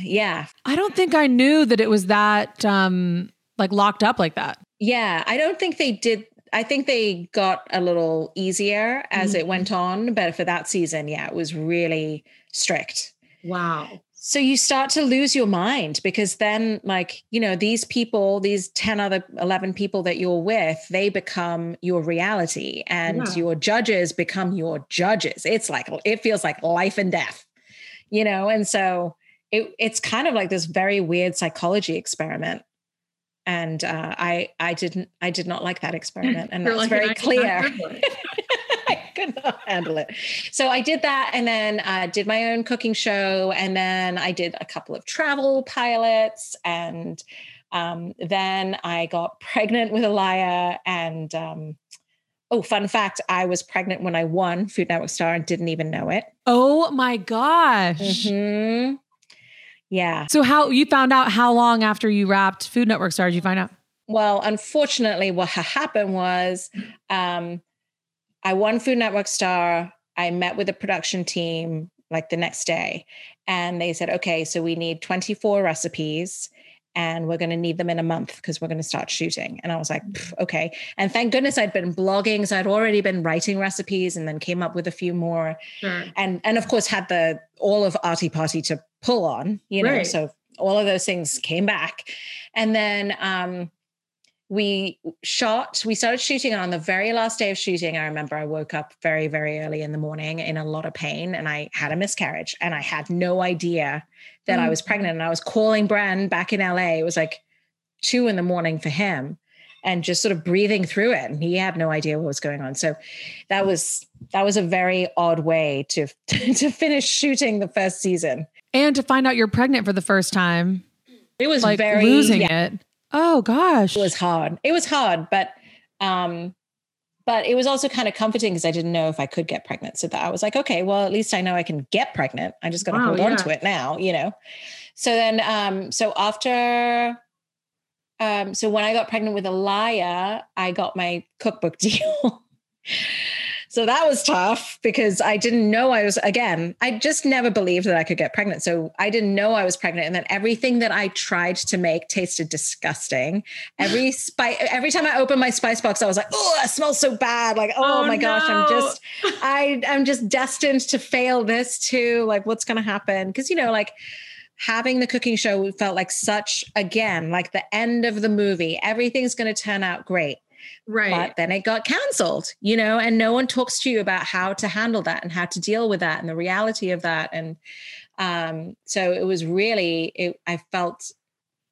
Yeah. I don't think i knew that it was that um like locked up like that yeah, I don't think they did. I think they got a little easier as mm-hmm. it went on, but for that season, yeah, it was really strict. Wow. So you start to lose your mind because then, like, you know, these people, these 10 other 11 people that you're with, they become your reality and yeah. your judges become your judges. It's like, it feels like life and death, you know? And so it, it's kind of like this very weird psychology experiment and uh, I I didn't I did not like that experiment, and that's like, very clear. I could not handle it. So I did that, and then uh, did my own cooking show, and then I did a couple of travel pilots, and Um, then I got pregnant with Elia and um, Oh, fun fact I was pregnant when I won Food Network Star and didn't even know it. Oh my gosh. Mm-hmm. Yeah. So, how you found out how long after you wrapped Food Network Star did you find out? Well, unfortunately, what happened was um, I won Food Network Star. I met with the production team like the next day, and they said, okay, so we need 24 recipes and we're going to need them in a month because we're going to start shooting. And I was like, okay. And thank goodness I'd been blogging, so I'd already been writing recipes, and then came up with a few more. Sure. And and of course had the all of Aarti Party to pull on, you know. Right. So all of those things came back, and then um, we shot we started shooting and on the very last day of shooting i remember i woke up very very early in the morning in a lot of pain and i had a miscarriage and i had no idea that mm-hmm. i was pregnant. And i was calling bren back in la it was like two in the morning for him and just sort of breathing through it and he had no idea what was going on. So that was that was a very odd way to to finish shooting the first season. And to find out you're pregnant for the first time. It was like very losing yeah. it Oh gosh. It was hard. It was hard, but um but it was also kind of comforting because I didn't know if I could get pregnant. So that I was like, okay, well, at least I know I can get pregnant. I just got to wow, hold yeah. on to it now, you know. So then um so after um so when I got pregnant with Elia, I got my cookbook deal. So that was tough because I didn't know I was, again, I just never believed that I could get pregnant. So I didn't know I was pregnant. And then everything that I tried to make tasted disgusting. Every spice, every time I opened my spice box, I was like, oh, it smells so bad. Like, oh, oh my no. gosh, I'm just, I, I'm just destined to fail this too. Like, what's going to happen? Cause, you know, like, having the cooking show felt like such again like the end of the movie everything's going to turn out great Right. But then it got canceled, you know, and no one talks to you about how to handle that and how to deal with that and the reality of that. And um, so it was really, it, I felt,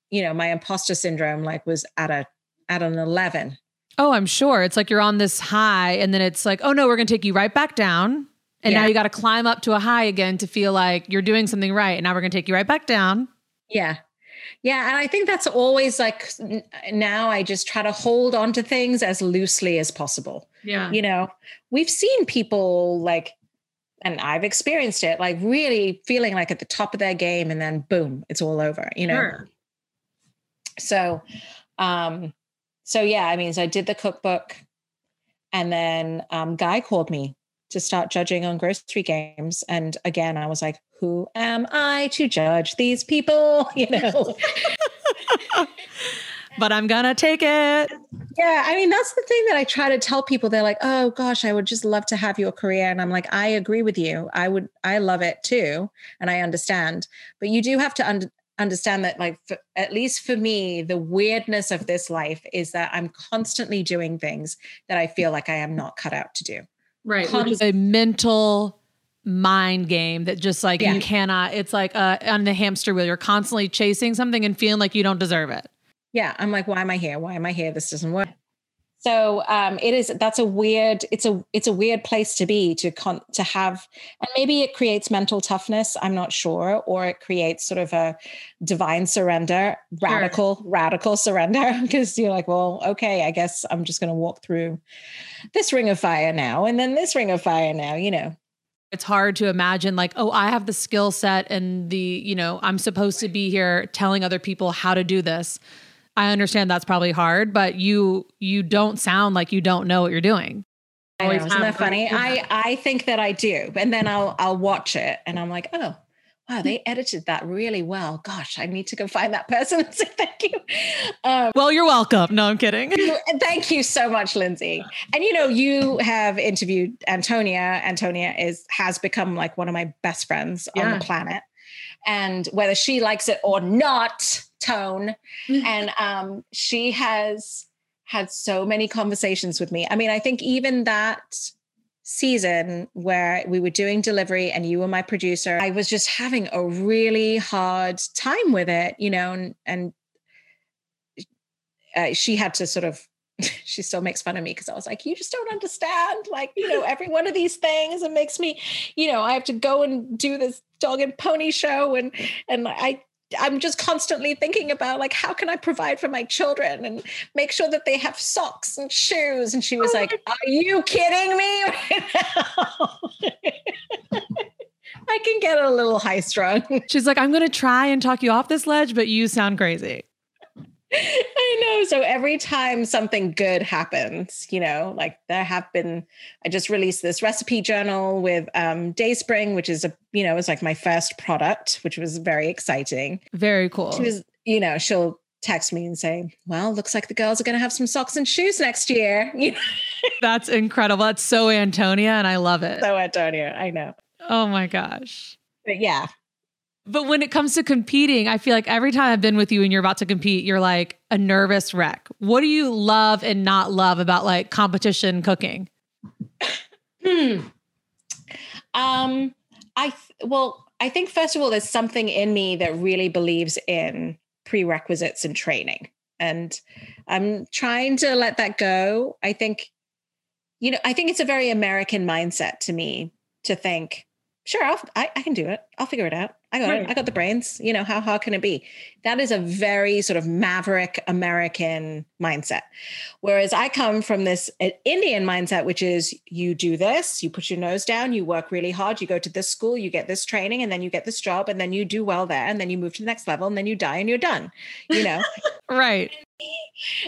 you know, my imposter syndrome like was at a, at an 11. Oh, I'm sure. It's like you're on this high and then it's like, oh no, we're going to take you right back down. And yeah. now you got to climb up to a high again to feel like you're doing something right. And now we're going to take you right back down. Yeah. Yeah. And I think that's always like now I just try to hold on to things as loosely as possible. Yeah. You know, we've seen people like, and I've experienced it, like really feeling like at the top of their game and then boom, it's all over, you know? Sure. So, um, so yeah, I mean, so I did the cookbook and then um, Guy called me to start judging on grocery games. And again, I was like, who am I to judge these people? You know. but I'm gonna take it. Yeah, I mean that's the thing that I try to tell people. They're like, "Oh gosh, I would just love to have your career," and I'm like, "I agree with you. I would. I love it too, and I understand. But you do have to un- understand that, like, for, at least for me, the weirdness of this life is that I'm constantly doing things that I feel like I am not cut out to do. Right, which is a mental mind game that just like yeah. you cannot it's like uh, on the hamster wheel. You're constantly chasing something and feeling like you don't deserve it. Yeah i'm like why am i here? Why am i here? This doesn't work so um, it is that's a weird it's a it's a weird place to be to con- to have and maybe it creates mental toughness i'm not sure or it creates sort of a divine surrender radical sure. radical surrender because you're like well okay i guess i'm just going to walk through this ring of fire now and then this ring of fire now you know it's hard to imagine like oh i have the skill set and the you know i'm supposed to be here telling other people how to do this i understand that's probably hard but you you don't sound like you don't know what you're doing I know, isn't that funny i i think that i do and then i'll i'll watch it and i'm like oh wow, they edited that really well. Gosh, I need to go find that person and say thank you. Um, well, you're welcome. No, I'm kidding. thank you so much, Lindsay. And you know, you have interviewed Antonia. Antonia is has become like one of my best friends yeah. on the planet. And whether she likes it or not, tone. and um, she has had so many conversations with me. I mean, I think even that season where we were doing delivery and you were my producer, I was just having a really hard time with it, you know, and, and uh, she had to sort of she still makes fun of me because I was like, you just don't understand. Like, you know, every one of these things, it makes me, you know, I have to go and do this dog and pony show. And and I I'm just constantly thinking about like how can I provide for my children and make sure that they have socks and shoes. And she was oh like, Are you kidding me? I can get a little high strung. She's like, I'm gonna try and talk you off this ledge, but you sound crazy. I know. So every time something good happens, you know, like there have been, I just released this recipe journal with um, Dayspring, which is a, you know, it was like my first product, which was very exciting. Very cool. She was, you know, she'll text me and say, well, looks like the girls are going to have some socks and shoes next year. That's incredible. That's so Antonia. And I love it. So Antonia. I know. Oh my gosh. But yeah, but when it comes to competing, I feel like every time I've been with you and you're about to compete, you're like a nervous wreck. What do you love and not love about like competition cooking? hmm. Um, I th- well, I think first of all, there's something in me that really believes in prerequisites and training, and I'm trying to let that go. I think, you know, I think it's a very American mindset to me to think, sure, I'll, I, I can do it. I'll figure it out. I got right. it. I got the brains. You know, how hard can it be? That is a very sort of maverick American mindset. Whereas I come from this uh, Indian mindset, which is you do this, you put your nose down, you work really hard, you go to this school, you get this training, and then you get this job, and then you do well there, and then you move to the next level, and then you die and you're done. You know? right.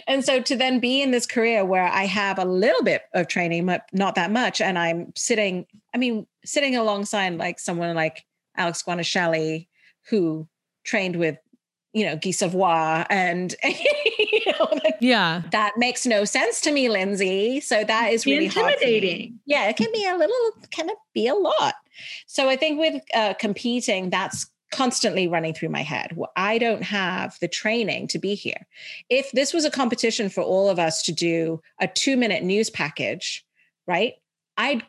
And so to then be in this career where I have a little bit of training, but not that much, and I'm sitting, I mean, sitting alongside like someone like Alex Guarnaschelli, who trained with, you know, Guy Savoy and you know, yeah, that makes no sense to me, Lindsay. So that is really intimidating. Yeah, it can be a little, can be a lot? So I think with uh, competing, that's constantly running through my head. Well, I don't have the training to be here. If this was a competition for all of us to do a two minute news package, right? I'd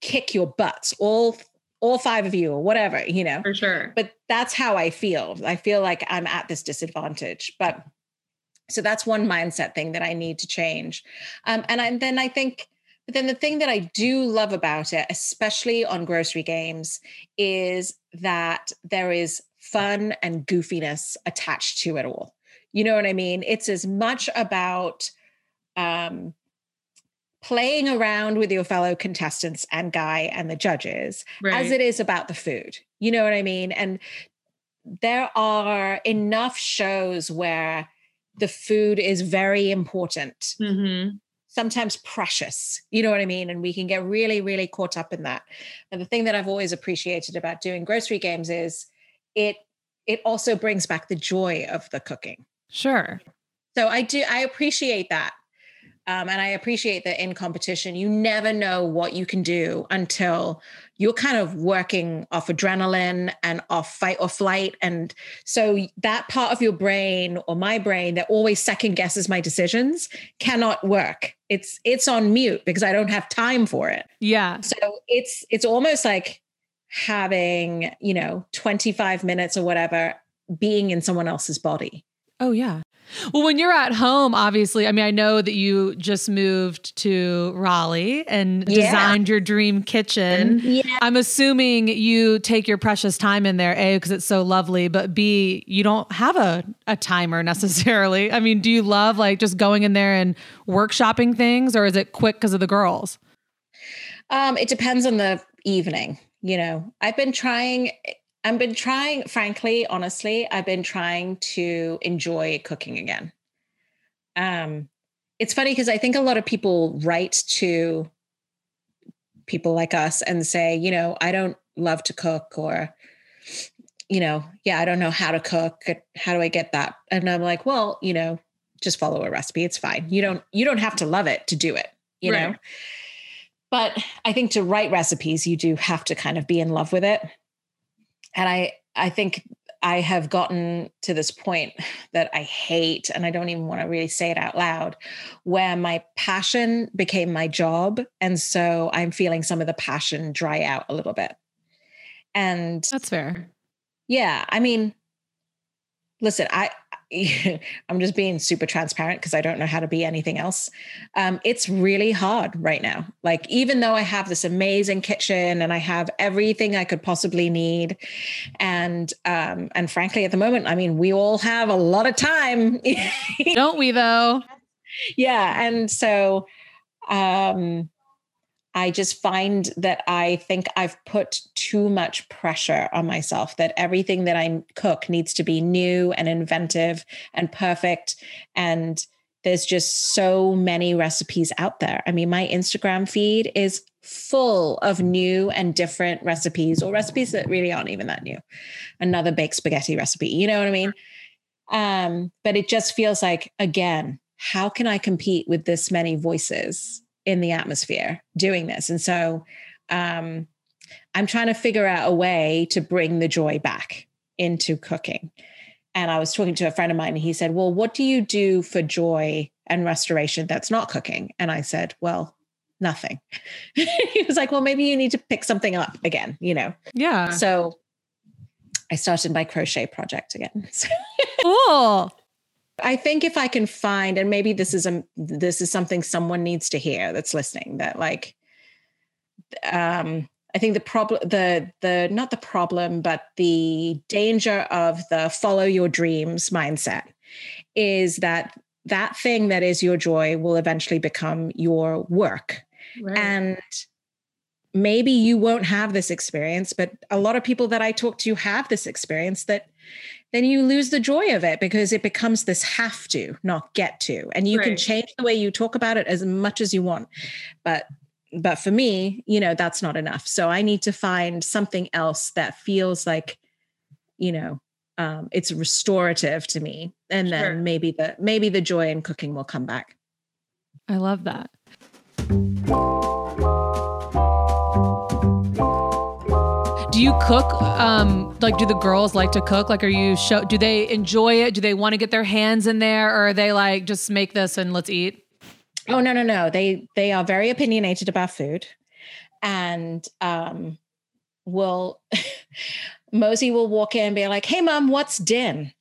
kick your butts, all all five of you or whatever, you know. For sure. But that's how I feel. I feel like I'm at this disadvantage. But so that's one mindset thing that I need to change. Um, and, I, and then I think, but then the thing that I do love about it, especially on grocery games, is that there is fun and goofiness attached to it all. You know what I mean? It's as much about um, playing around with your fellow contestants and guy and the judges right. as it is about the food. You know what I mean? And there are enough shows where the food is very important. Mm-hmm. Sometimes precious, you know what I mean? And we can get really, really caught up in that. And the thing that I've always appreciated about doing grocery games is it it also brings back the joy of the cooking. Sure. So I do I appreciate that um, and I appreciate that in competition, you never know what you can do until you're kind of working off adrenaline and off fight or flight. And so that part of your brain or my brain that always second guesses my decisions cannot work. It's it's on mute because I don't have time for it. Yeah. So it's it's almost like having, you know, 25 minutes or whatever being in someone else's body. Oh yeah. Well, when you're at home, obviously, I mean, I know that you just moved to Raleigh and yeah. designed your dream kitchen. Yeah. I'm assuming you take your precious time in there, A, because it's so lovely, but B, you don't have a, a timer necessarily. I mean, do you love like just going in there and workshopping things, or is it quick because of the girls? Um, it depends on the evening. You know, I've been trying I've been trying, frankly, honestly, I've been trying to enjoy cooking again. Um, it's funny because I think a lot of people write to people like us and say, you know, I don't love to cook or, you know, yeah, I don't know how to cook. How do I get that? And I'm like, well, you know, just follow a recipe. It's fine. You don't, you don't have to love it to do it, you right. know? But I think to write recipes, you do have to kind of be in love with it and I I think I have gotten to this point that I hate, and I don't even want to really say it out loud, where my passion became my job. And so I'm feeling some of the passion dry out a little bit. And that's fair. Yeah. I mean, listen, I I'm just being super transparent because I don't know how to be anything else. Um, it's really hard right now. Like, even though I have this amazing kitchen and I have everything I could possibly need, and um, and frankly, at the moment, I mean, we all have a lot of time, don't we? Though, yeah, and so um I just find that I think I've put too much pressure on myself that everything that I cook needs to be new and inventive and perfect. And there's just so many recipes out there. I mean, my Instagram feed is full of new and different recipes or recipes that really aren't even that new. Another baked spaghetti recipe, you know what I mean? Um, but it just feels like, again, how can I compete with this many voices? In the atmosphere doing this. And so um, I'm trying to figure out a way to bring the joy back into cooking. And I was talking to a friend of mine, and he said, Well, what do you do for joy and restoration that's not cooking? And I said, Well, nothing. he was like, Well, maybe you need to pick something up again, you know? Yeah. So I started my crochet project again. cool. I think if I can find, and maybe this is a this is something someone needs to hear that's listening, that like um I think the problem the the not the problem, but the danger of the follow your dreams mindset is that that thing that is your joy will eventually become your work. Right. And maybe you won't have this experience, but a lot of people that I talk to have this experience that then you lose the joy of it because it becomes this have to, not get to. And you right. can change the way you talk about it as much as you want. But but for me, you know, that's not enough. So I need to find something else that feels like, you know, um, it's restorative to me. And sure. then maybe the maybe the joy in cooking will come back. I love that. Do you cook um like do the girls like to cook? Like are you show do they enjoy it? Do they want to get their hands in there? Or are they like just make this and let's eat? Oh no no no. They they are very opinionated about food. And um will mosey will walk in and be like hey mom what's din?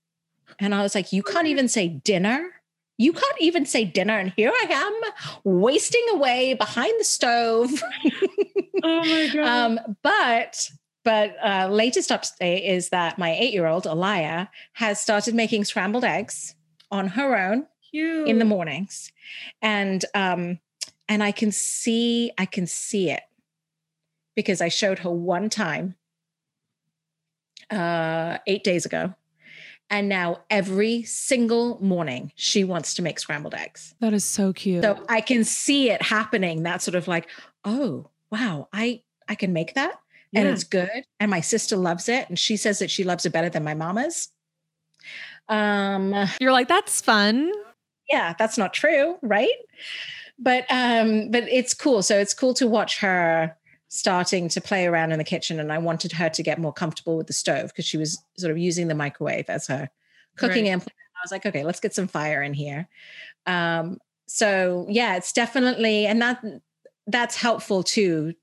And i was like you can't even say dinner. You can't even say dinner. And here i am wasting away behind the stove. Oh my god. um but but uh, latest update is that my eight-year-old Alaya has started making scrambled eggs on her own Cute. in the mornings, and um, and I can see I can see it because I showed her one time uh, eight days ago, and now every single morning she wants to make scrambled eggs. That is so cute. So I can see it happening. That sort of like, oh wow, I I can make that yeah. and it's good. And my sister loves it. And she says that she loves it better than my mama's. Um, You're like, that's fun. Yeah, that's not true, right? But um, but it's cool. So it's cool to watch her starting to play around in the kitchen. And I wanted her to get more comfortable with the stove because she was sort of using the microwave as her cooking right. implement. I was like, okay, let's get some fire in here. Um, so yeah, it's definitely and that that's helpful too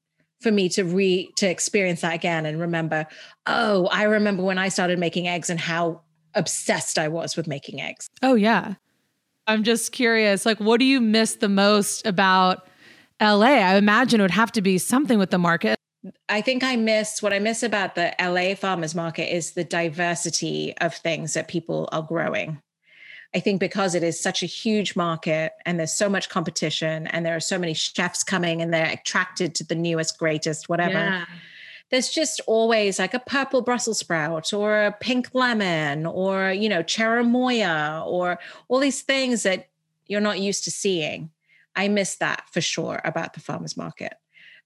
for me to re to experience that again and remember oh i remember when i started making eggs and how obsessed i was with making eggs. Oh yeah. I'm just curious like what do you miss the most about la i imagine it would have to be something with the market. I think I miss what I miss about the LA farmers market is the diversity of things that people are growing. I think because it is such a huge market and there's so much competition and there are so many chefs coming and they're attracted to the newest, greatest, whatever. Yeah. There's just always like a purple Brussels sprout or a pink lemon or, you know, cherimoya or all these things that you're not used to seeing. I miss that for sure about the farmers market.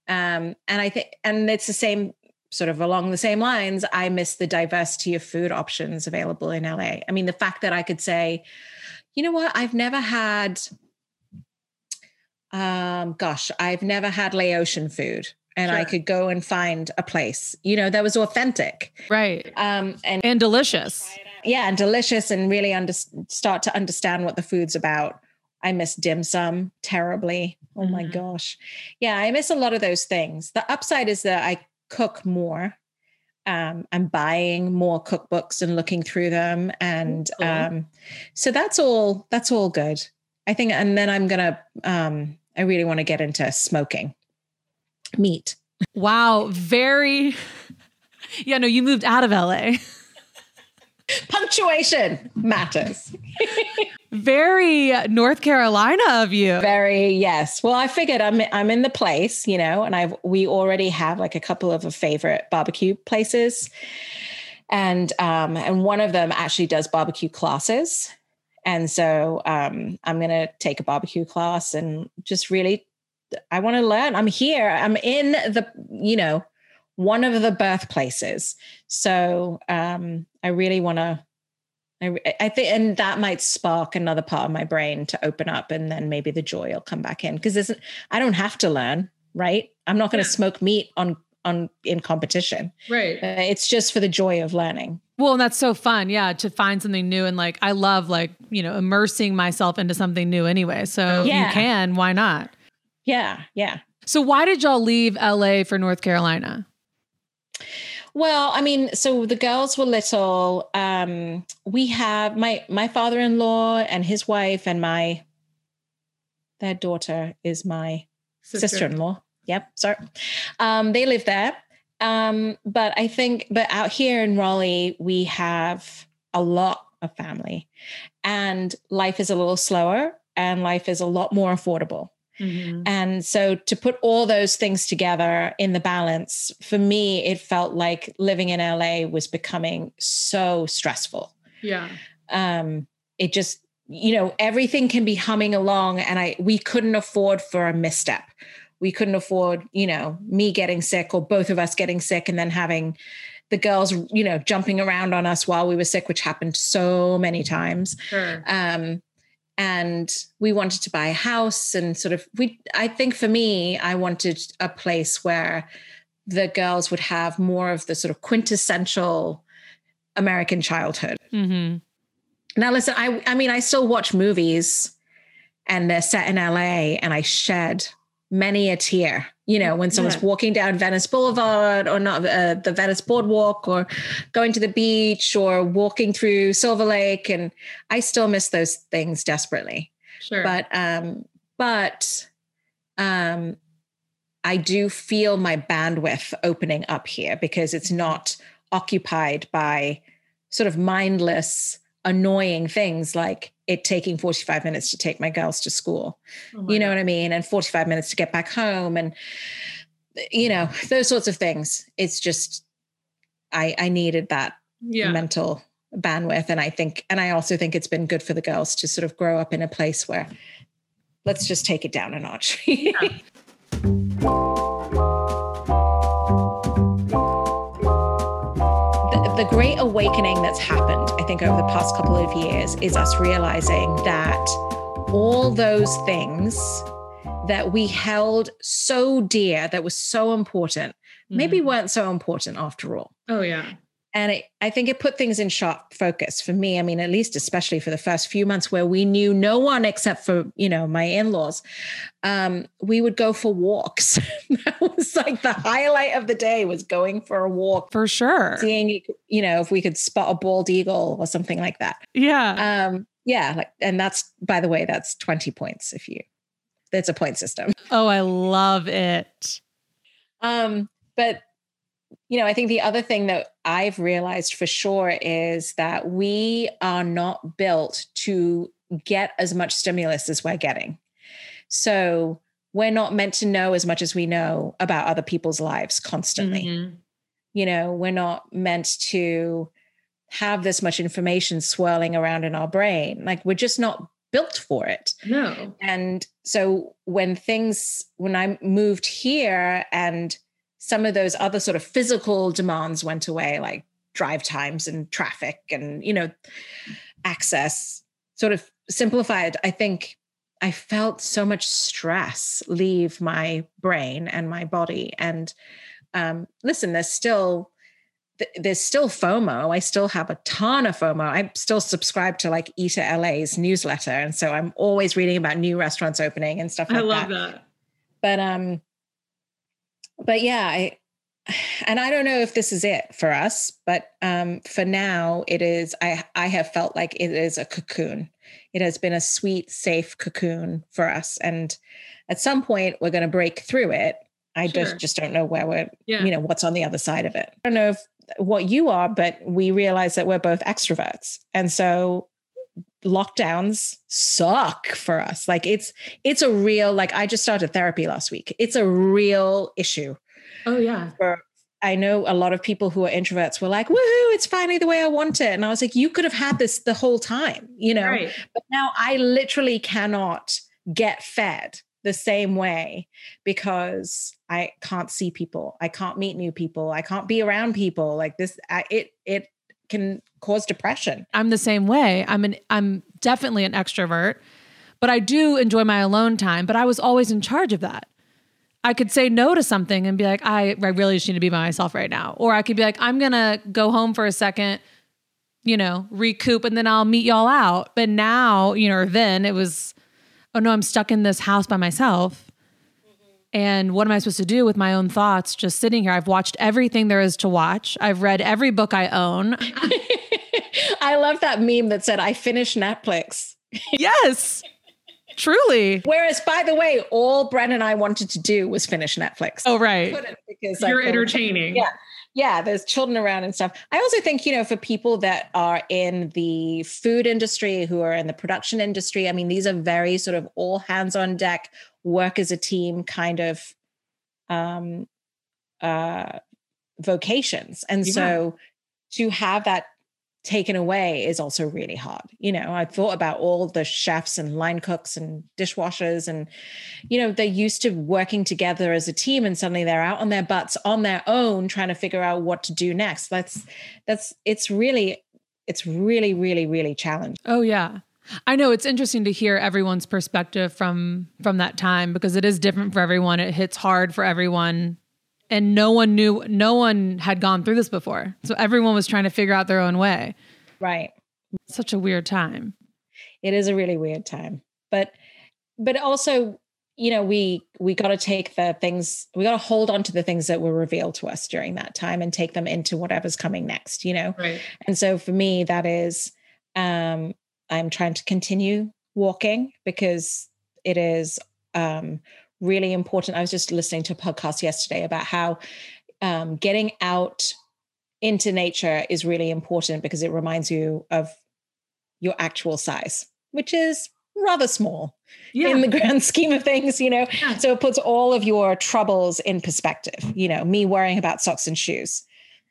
Um, and I think, and it's the same sort of along the same lines, I miss the diversity of food options available in LA. I mean, the fact that I could say, you know what, I've never had, um, gosh, I've never had Laotian food. And sure. I could go and find a place, you know, that was authentic. Right. Um, and, and delicious. Yeah. And delicious and really under, start to understand what the food's about. I miss dim sum terribly. Oh mm-hmm. my gosh. Yeah, I miss a lot of those things. The upside is that I cook more. um, I'm buying more cookbooks and looking through them, and cool. um, so that's all. That's all good. I think, and then I'm gonna. Um, I really want to get into smoking meat. Wow, very. Yeah, no, you moved out of LA. Punctuation matters. Very North Carolina of you. Very yes. Well, I figured I'm I'm in the place, you know, and I've we already have like a couple of favorite barbecue places, and um and one of them actually does barbecue classes, and so um I'm gonna take a barbecue class and just really I want to learn. I'm here. I'm in the you know one of the birthplaces. So um, I really want to. I, I think, and that might spark another part of my brain to open up, and then maybe the joy will come back in because I don't have to learn, right? I'm not going to yeah. smoke meat on on in competition, right? Uh, it's just for the joy of learning. Well, and that's so fun, yeah, to find something new and like I love like you know immersing myself into something new anyway. So yeah. you can, why not? Yeah, yeah. So why did y'all leave LA for North Carolina? Well, I mean, so the girls were little. Um, we have my my father-in-law and his wife and my their daughter is my Sister. sister-in-law. Yep, sorry. Um, they live there. Um, but I think, but out here in Raleigh, we have a lot of family, and life is a little slower, and life is a lot more affordable. Mm-hmm. And so to put all those things together in the balance, for me, it felt like living in LA was becoming so stressful. Yeah. Um, it just, you know, everything can be humming along and I we couldn't afford for a misstep. We couldn't afford, you know, me getting sick or both of us getting sick and then having the girls, you know, jumping around on us while we were sick, which happened so many times. Sure. Um, and we wanted to buy a house and sort of we i think for me i wanted a place where the girls would have more of the sort of quintessential american childhood mm-hmm. now listen i i mean i still watch movies and they're set in la and i shed many a tear you know when someone's yeah. walking down venice boulevard or not uh, the venice boardwalk or going to the beach or walking through silver lake. And i still miss those things desperately. Sure. But um but um i do feel my bandwidth opening up here because it's not occupied by sort of mindless annoying things like it taking 45 minutes to take my girls to school. Oh you know God. what I mean? And 45 minutes to get back home and you know, those sorts of things. It's just I I needed that yeah. mental bandwidth and I think and I also think it's been good for the girls to sort of grow up in a place where let's just take it down a notch. yeah. The great awakening that's happened, I think, over the past couple of years is us realizing that all those things that we held so dear, that was so important, mm-hmm. maybe weren't so important after all. Oh, yeah and it, I think it put things in sharp focus for me. I mean, at least especially for the first few months where we knew no one except for you know my in-laws. Um, we would go for walks. that was like the highlight of the day was going for a walk for sure. Seeing you know if we could spot a bald eagle or something like that. Yeah. Um, yeah. Like, and that's by the way, that's twenty points if you. It's a point system. Oh, I love it. Um, but you know, I think the other thing that I've realized for sure is that we are not built to get as much stimulus as we're getting. So we're not meant to know as much as we know about other people's lives constantly. Mm-hmm. You know, we're not meant to have this much information swirling around in our brain. Like we're just not built for it. No. And so when things, when I moved here and some of those other sort of physical demands went away, like drive times and traffic and, you know, access sort of simplified. I think I felt so much stress leave my brain and my body. And um, listen, there's still there's still FOMO. I still have a ton of FOMO. I still subscribe to like Eater LA's newsletter, and so I'm always reading about new restaurants opening and stuff like that. I love that. that. But um, but yeah, I and I don't know if this is it for us, but um, for now, it is. I I have felt like it is a cocoon. It has been a sweet, safe cocoon for us, and at some point, we're going to break through it. I sure. just just don't know where we're. Yeah. You know what's on the other side of it. I don't know if what you are, but we realize that we're both extroverts, and so lockdowns suck for us. Like it's it's a real like I just started therapy last week. It's a real issue Oh yeah. For, I know a lot of people who are introverts were like, woohoo, it's finally the way I want it. And I was like, you could have had this the whole time, you know? Right. But now I literally cannot get fed the same way because I can't see people. I can't meet new people. I can't be around people like this. I, it, it can cause depression. I'm the same way. I'm an, I'm definitely an extrovert, but I do enjoy my alone time, but I was always in charge of that. I could say no to something and be like, I, I really just need to be by myself right now. Or I could be like, I'm to go home for a second, you know, recoup and then I'll meet y'all out. But now, you know, or then it was, oh no, I'm stuck in this house by myself. And what am I supposed to do with my own thoughts just sitting here? I've watched everything there is to watch. I've read every book I own. I love that meme that said, I finished Netflix. yes. Truly. Whereas, by the way, all Brent and I wanted to do was finish Netflix. Oh, right. Because you're like, entertaining. Yeah. Yeah, there's children around and stuff. I also think, you know, for people that are in the food industry, who are in the production industry, I mean, these are very sort of all hands on deck, work as a team kind of um uh vocations. And yeah. so to have that taken away is also really hard. You know, I thought about all the chefs and line cooks and dishwashers, and, you know, they're used to working together as a team and suddenly they're out on their butts on their own trying to figure out what to do next. That's, that's, it's really, it's really, really, really challenging. Oh, yeah. I know it's interesting to hear everyone's perspective from from that time because it is different for everyone. It hits hard for everyone. And no one knew no one had gone through this before. So everyone was trying to figure out their own way. Right. Such a weird time. It is a really weird time. But but also you know we we got to take the things we got to hold on to the things that were revealed to us during that time and take them into whatever's coming next you know? Right. And so for me that is um i'm trying to continue walking because it is um really important. I was just listening to a podcast yesterday about how um, getting out into nature is really important because it reminds you of your actual size, which is rather small yeah. in the grand scheme of things, you know. Yeah. So it puts all of your troubles in perspective, you know, me worrying about socks and shoes.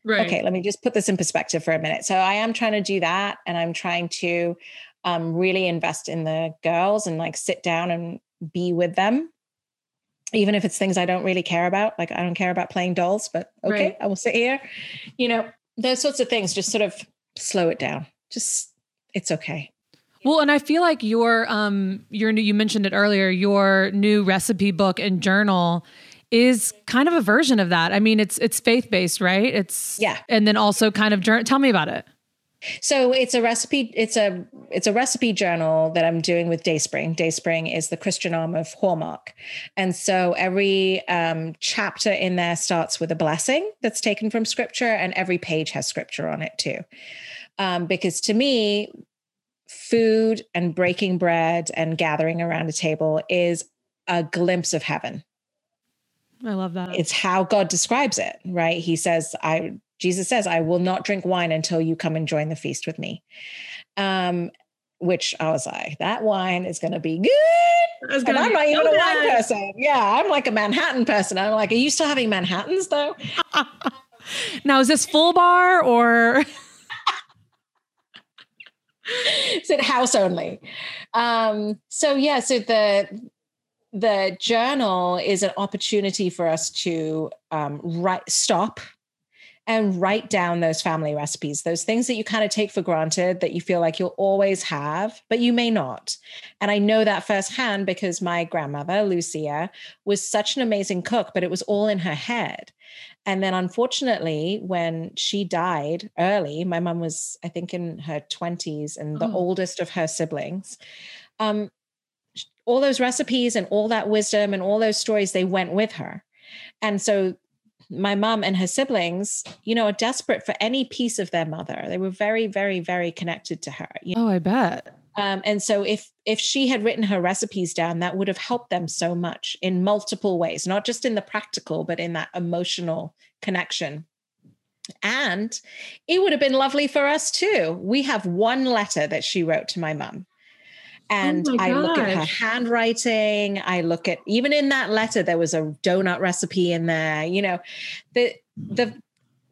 Right. Okay, let me just put this in perspective for a minute. So I am trying to do that and I'm trying to um, really invest in the girls and like sit down and be with them even if it's things I don't really care about. Like I don't care about playing dolls, but okay, right. I will sit here. You know, those sorts of things just sort of slow it down. Just it's okay. Well, and I feel like your um your new you mentioned it earlier, your new recipe book and journal is kind of a version of that. I mean, it's it's faith-based, right? It's Yeah. And then also kind of tell me about it. So it's a recipe. It's a it's a recipe journal that I'm doing with Dayspring. Dayspring is the Christian arm of Hallmark, and so every um, chapter in there starts with a blessing that's taken from Scripture, and every page has Scripture on it too. Um, because to me, food and breaking bread and gathering around a table is a glimpse of heaven. I love that. It's how God describes it, right? He says, I Jesus says, I will not drink wine until you come and join the feast with me. Um, which I was like, that wine is going to be good. And I'm not even a wine person. Yeah, I'm like a Manhattan person. I'm like, are you still having Manhattans though? now, is this full bar or? is it house only? Um, so yeah, so the the journal is an opportunity for us to um, write, stop, and write down those family recipes, those things that you kind of take for granted that you feel like you'll always have, but you may not. And I know that firsthand because my grandmother, Lucia, was such an amazing cook, but it was all in her head. And then unfortunately, when she died early, my mom was, I think, in her 20s and the oh. oldest of her siblings. Um, all those recipes and all that wisdom and all those stories, they went with her. And so my mom and her siblings, you know, are desperate for any piece of their mother. They were very, very, very connected to her. You know? Oh, I bet. Um, and so if if she had written her recipes down, that would have helped them so much in multiple ways, not just in the practical, but in that emotional connection. And it would have been lovely for us too. We have one letter that she wrote to my mom. Oh and oh I look at her handwriting. I look at even in that letter, there was a donut recipe in there. You know, the the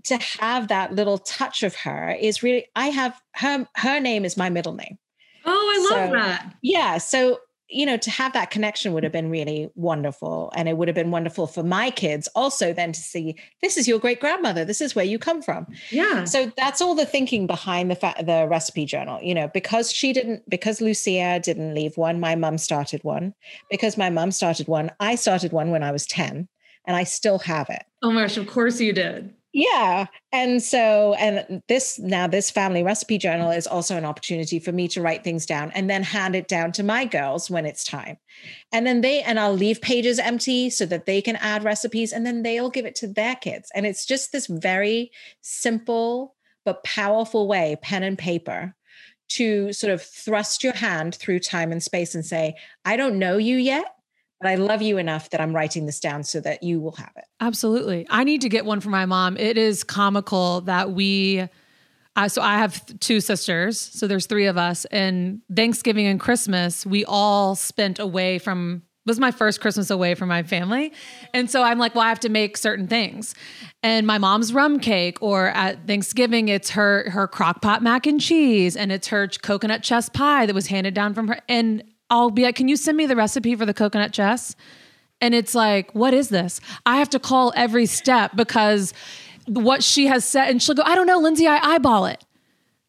to have that little touch of her is really I have her her name is my middle name. Oh, I love so, that. Yeah. So you know, to have that connection would have been really wonderful. And it would have been wonderful for my kids also then to see this is your great grandmother. This is where you come from. Yeah. So that's all the thinking behind the fa- the recipe journal. You know, because she didn't, because Lucia didn't leave one, my mom started one. Because my mom started one, I started one when I was 10 and I still have it. Oh my gosh, of course you did. Yeah. And so, and this now, this family recipe journal is also an opportunity for me to write things down and then hand it down to my girls when it's time. And then they, and I'll leave pages empty so that they can add recipes and then they'll give it to their kids. And it's just this very simple but powerful way, pen and paper, to sort of thrust your hand through time and space and say, I don't know you yet but I love you enough that I'm writing this down so that you will have it. Absolutely. I need to get one for my mom. It is comical that we uh, so I have two sisters, so there's three of us and Thanksgiving and Christmas we all spent away from was my first Christmas away from my family. And so I'm like, well, I have to make certain things. And my mom's rum cake, or at Thanksgiving, it's her her crock pot mac and cheese, and it's her coconut chess pie that was handed down from her. And I'll be like, can you send me the recipe for the coconut chess? And it's like, what is this? I have to call every step because what she has said, and she'll go, I don't know, Lindsay, I eyeball it.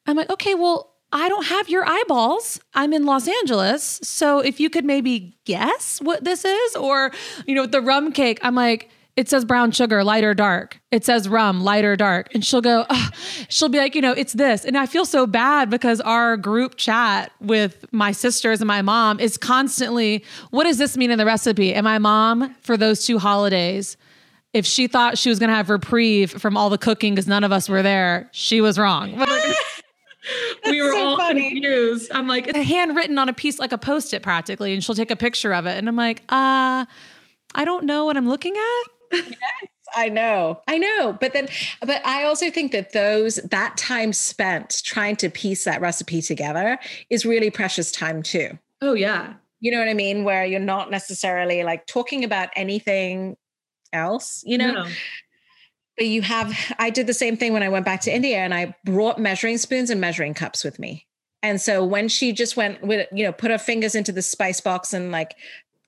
I'm like, okay, well, I don't have your eyeballs. I'm in Los Angeles. So if you could maybe guess what this is, or, you know, the rum cake, I'm like, it says brown sugar, light or dark. It says rum, light or dark. And she'll go, oh. she'll be like, you know, it's this. And I feel so bad because our group chat with my sisters and my mom is constantly, what does this mean in the recipe? And my mom, for those two holidays, if she thought she was going to have reprieve from all the cooking because none of us were there, she was wrong. we were so all funny. confused. I'm like, it's handwritten on a piece, like a post it practically. And she'll take a picture of it. And I'm like, uh, I don't know what I'm looking at yes, I know. I know. But then, but I also think that those, that time spent trying to piece that recipe together is really precious time too. Oh, yeah. You know what I mean? Where you're not necessarily like talking about anything else, you know? No. But you have, I did the same thing when I went back to India and I brought measuring spoons and measuring cups with me. And so when she just went with, you know, put her fingers into the spice box and like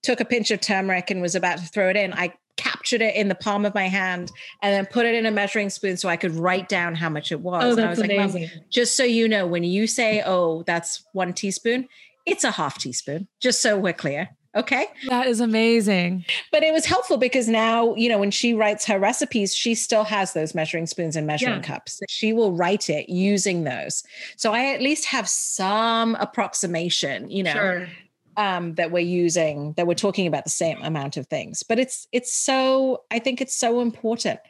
took a pinch of turmeric and was about to throw it in, I captured it in the palm of my hand and then put it in a measuring spoon so I could write down how much it was. Oh, that's and I was amazing. like, just so you know, when you say, oh, that's one teaspoon, it's a half teaspoon, just so we're clear. Okay. That is amazing. But it was helpful because now, you know, when she writes her recipes, she still has those measuring spoons and measuring yeah. cups. She will write it using those. So I at least have some approximation, you know. Sure um, that we're using that we're talking about the same amount of things. But it's it's so i think it's so important.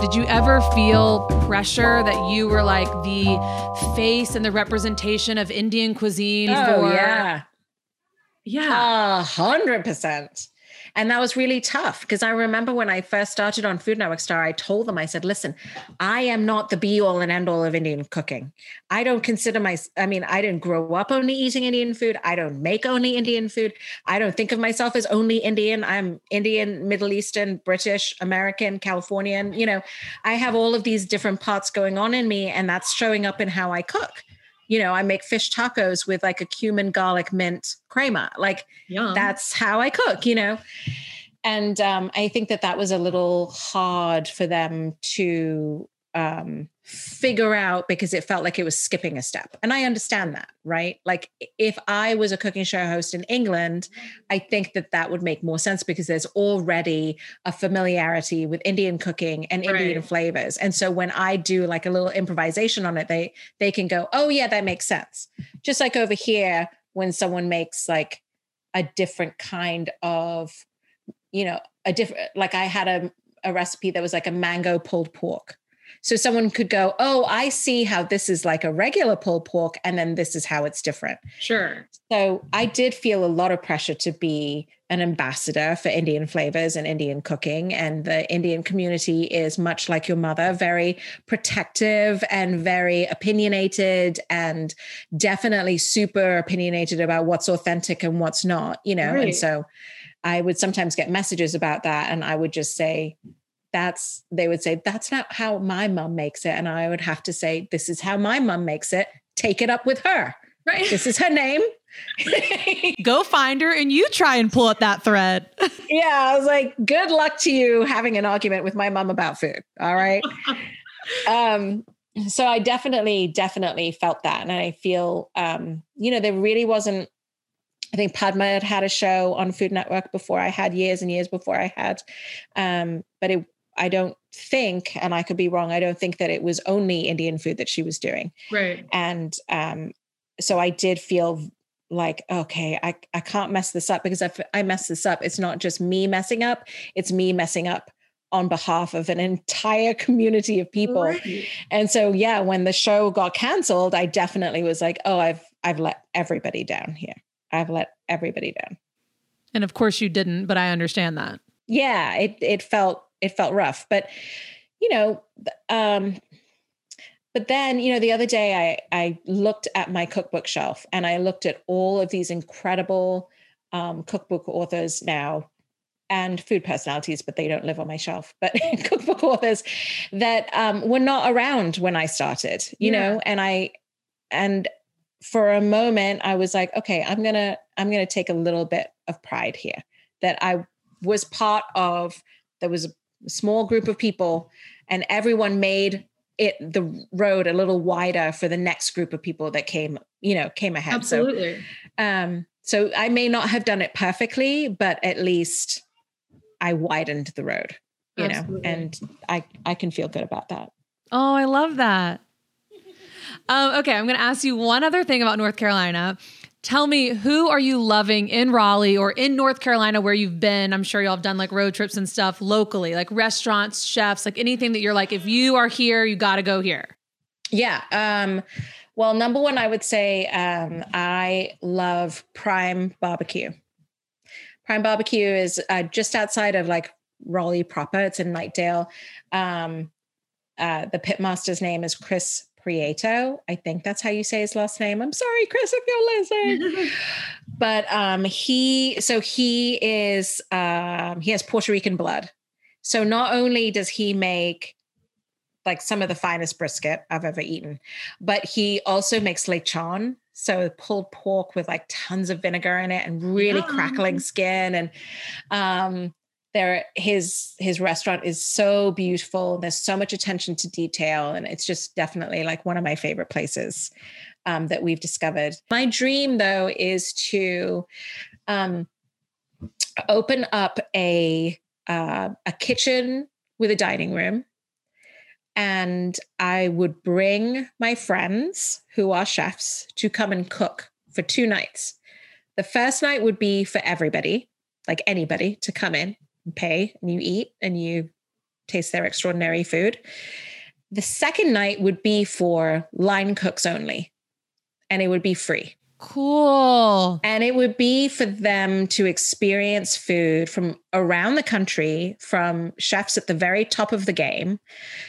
Did you ever feel pressure that you were like the face and the representation of indian cuisine oh, for yeah. Yeah. A hundred percent and that was really tough because I remember when I first started on Food Network Star, I told them, I said, listen, I am not the be all and end all of Indian cooking. I don't consider my, I mean, I didn't grow up only eating Indian food. I don't make only Indian food. I don't think of myself as only Indian. I'm Indian, Middle Eastern, British, American, Californian. You know, I have all of these different parts going on in me, and that's showing up in how I cook you know, I make fish tacos with like a cumin, garlic, mint crema. Like Yum. that's how I cook, you know. And um, I think that that was a little hard for them to um, figure out because it felt like it was skipping a step. And I understand that, right? Like if I was a cooking show host in England, I think that that would make more sense because there's already a familiarity with Indian cooking and Indian right. flavors. And so when I do like a little improvisation on it, they they can go, "Oh yeah, that makes sense." Just like over here when someone makes like a different kind of, you know, a different, like I had a, a recipe that was like a mango pulled pork. So someone could go, Oh, I see how this is like a regular pulled pork, and then this is how it's different. Sure. So I did feel a lot of pressure to be an ambassador for Indian flavors and Indian cooking. And the Indian community is much like your mother, very protective and very opinionated, and definitely super opinionated about what's authentic and what's not, you know? Right. And so I would sometimes get messages about that. And I would just say, that's, they would say, that's not how my mom makes it. And I would have to say, this is how my mom makes it. Take it up with her. Right. This is her name. Go find her and you try and pull up that thread. yeah, I was like, good luck to you having an argument with my mom about food. All right. um, so I definitely, definitely felt that. And I feel, um, you know, there really wasn't, I think Padma had had a show on Food Network before I had years and years before I had. Um, but it, I don't think, and I could be wrong, I don't think that it was only Indian food that she was doing. Right. And um, so I did feel like okay i i can't mess this up because if i mess this up it's not just me messing up it's me messing up on behalf of an entire community of people right. and so yeah when the show got canceled i definitely was like oh i've i've let everybody down here i've let everybody down and of course you didn't but i understand that yeah it it felt it felt rough but you know um but then, you know, the other day I I looked at my cookbook shelf and I looked at all of these incredible um, cookbook authors now and food personalities, but they don't live on my shelf. But cookbook authors that um, were not around when I started, you yeah. know, and I and for a moment I was like, okay, I'm gonna I'm gonna take a little bit of pride here that I was part of. There was a small group of people, and everyone made it the road a little wider for the next group of people that came you know came ahead. Absolutely. so, um so i may not have done it perfectly but at least i widened the road you absolutely. know and i i can feel good about that. Oh i love that. Um, okay i'm going to ask you one other thing about north carolina Tell me, who are you loving in Raleigh or in North Carolina where you've been? I'm sure y'all have done like road trips and stuff locally, like restaurants, chefs, like anything that you're like, if you are here, you got to go here. Yeah. Um, well, number one, I would say um, I love Prime Barbecue. Prime Barbecue is uh, just outside of like Raleigh proper. It's in Knightdale. Um, uh, the pitmaster's name is Chris Prieto. I think that's how you say his last name. I'm sorry, Chris, if you're listening. but um, he, so he is, um, he has Puerto Rican blood. So not only does he make like some of the finest brisket I've ever eaten, but he also makes lechon. So pulled pork with like tons of vinegar in it and really Yum. crackling skin. And um, there his his restaurant is so beautiful. There's so much attention to detail and it's just definitely like one of my favorite places um, that we've discovered. My dream though is to um, open up a uh, a kitchen with a dining room and i would bring my friends who are chefs to come and cook for two nights. The first night would be for everybody like anybody to come in pay and you eat and you taste their extraordinary food. The second night would be for line cooks only, and it would be free. Cool. And it would be for them to experience food from around the country, from chefs at the very top of the game,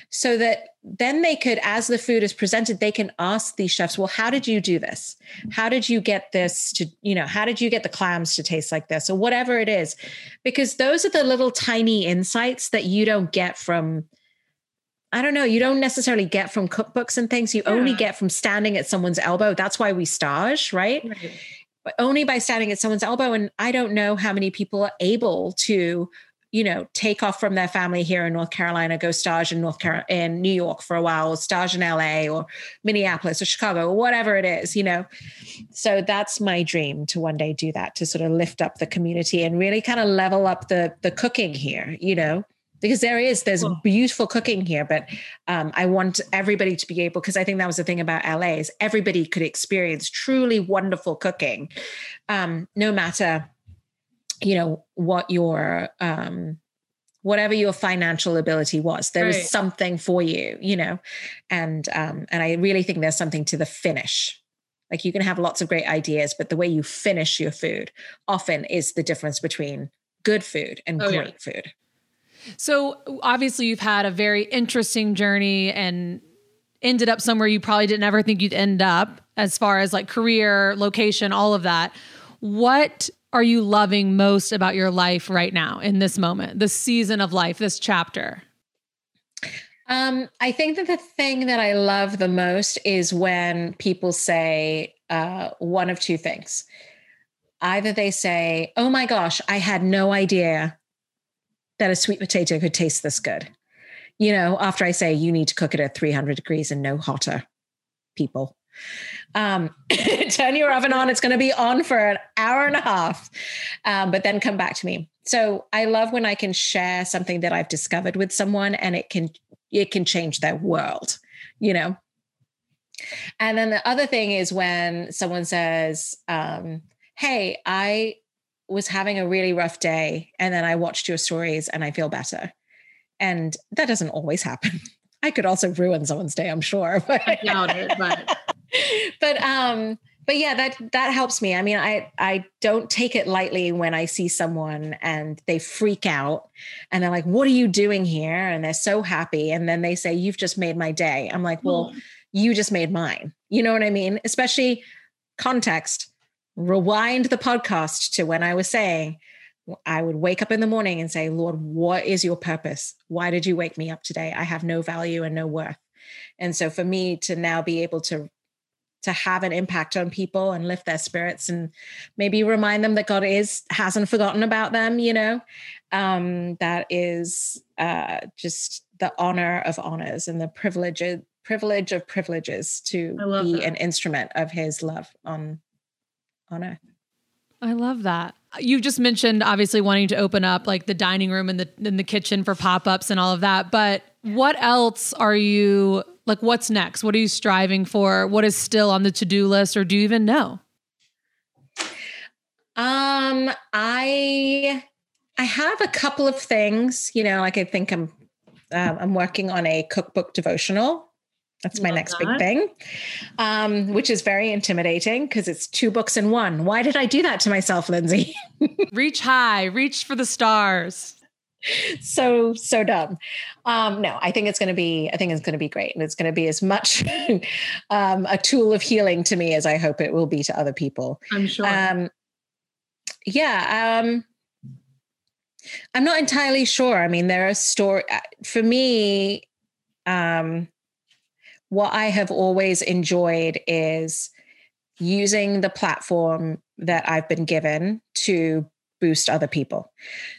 so that then they could, as the food is presented, they can ask these chefs, well, how did you do this? How did you get this to, you know, how did you get the clams to taste like this or whatever it is? Because those are the little tiny insights that you don't get from I don't know, you don't necessarily get from cookbooks and things. You yeah. only get from standing at someone's elbow. That's why we stage, right? right? But only by standing at someone's elbow. And I don't know how many people are able to, you know, take off from their family here in North Carolina, go stage in North Carolina, in New York for a while, or stage in LA or Minneapolis or Chicago or whatever it is, you know. So that's my dream to one day do that, to sort of lift up the community and really kind of level up the the cooking here, you know because there is there's cool. beautiful cooking here but um, i want everybody to be able because i think that was the thing about la is everybody could experience truly wonderful cooking um, no matter you know what your um whatever your financial ability was there right. was something for you you know and um and i really think there's something to the finish like you can have lots of great ideas but the way you finish your food often is the difference between good food and oh, great yeah. food so obviously you've had a very interesting journey and ended up somewhere you probably didn't ever think you'd end up as far as like career location all of that what are you loving most about your life right now in this moment, this season of life, this chapter? Um, I think that the thing that I love the most is when people say uh, one of two things. Either they say, Oh my gosh, I had no idea that a sweet potato could taste this good. You know, after I say you need to cook it at 300 degrees and no hotter, people. Um, turn your oven on. It's going to be on for an hour and a half, um, but then come back to me. So I love when I can share something that I've discovered with someone, and it can it can change their world. You know. And then the other thing is when someone says, um, "Hey, I was having a really rough day, and then I watched your stories, and I feel better." And that doesn't always happen. I could also ruin someone's day, I'm sure. But I doubt it, but but um but yeah that that helps me i mean i i don't take it lightly when i see someone and they freak out and they're like what are you doing here and they're so happy and then they say you've just made my day i'm like well mm. you just made mine you know what i mean especially context rewind the podcast to when i was saying I would wake up in the morning and say, Lord, what is your purpose? Why did you wake me up today? I have no value and no worth. And so for me to now be able to to have an impact on people and lift their spirits and maybe remind them that God is hasn't forgotten about them, you know. Um, that is uh, just the honor of honors and the privilege privilege of privileges to be that. an instrument of his love on on earth. I love that. You just mentioned obviously wanting to open up like the dining room and the in the kitchen for pop-ups and all of that, but what else are you like what's next? What are you striving for? What is still on the to-do list or do you even know? Um I I have a couple of things, you know, like I think I'm um, I'm working on a cookbook devotional that's my Love next that. big thing, um, which is very intimidating because it's two books in one. Why did I do that to myself, Lindsay? reach high, reach for the stars. So so dumb. Um, no, I think it's going to be. I think it's going to be great, and it's going to be as much um, a tool of healing to me as I hope it will be to other people. I'm sure. Um, yeah. Um, I'm not entirely sure. I mean, there are story uh, for me. Um, what I have always enjoyed is using the platform that I've been given to boost other people.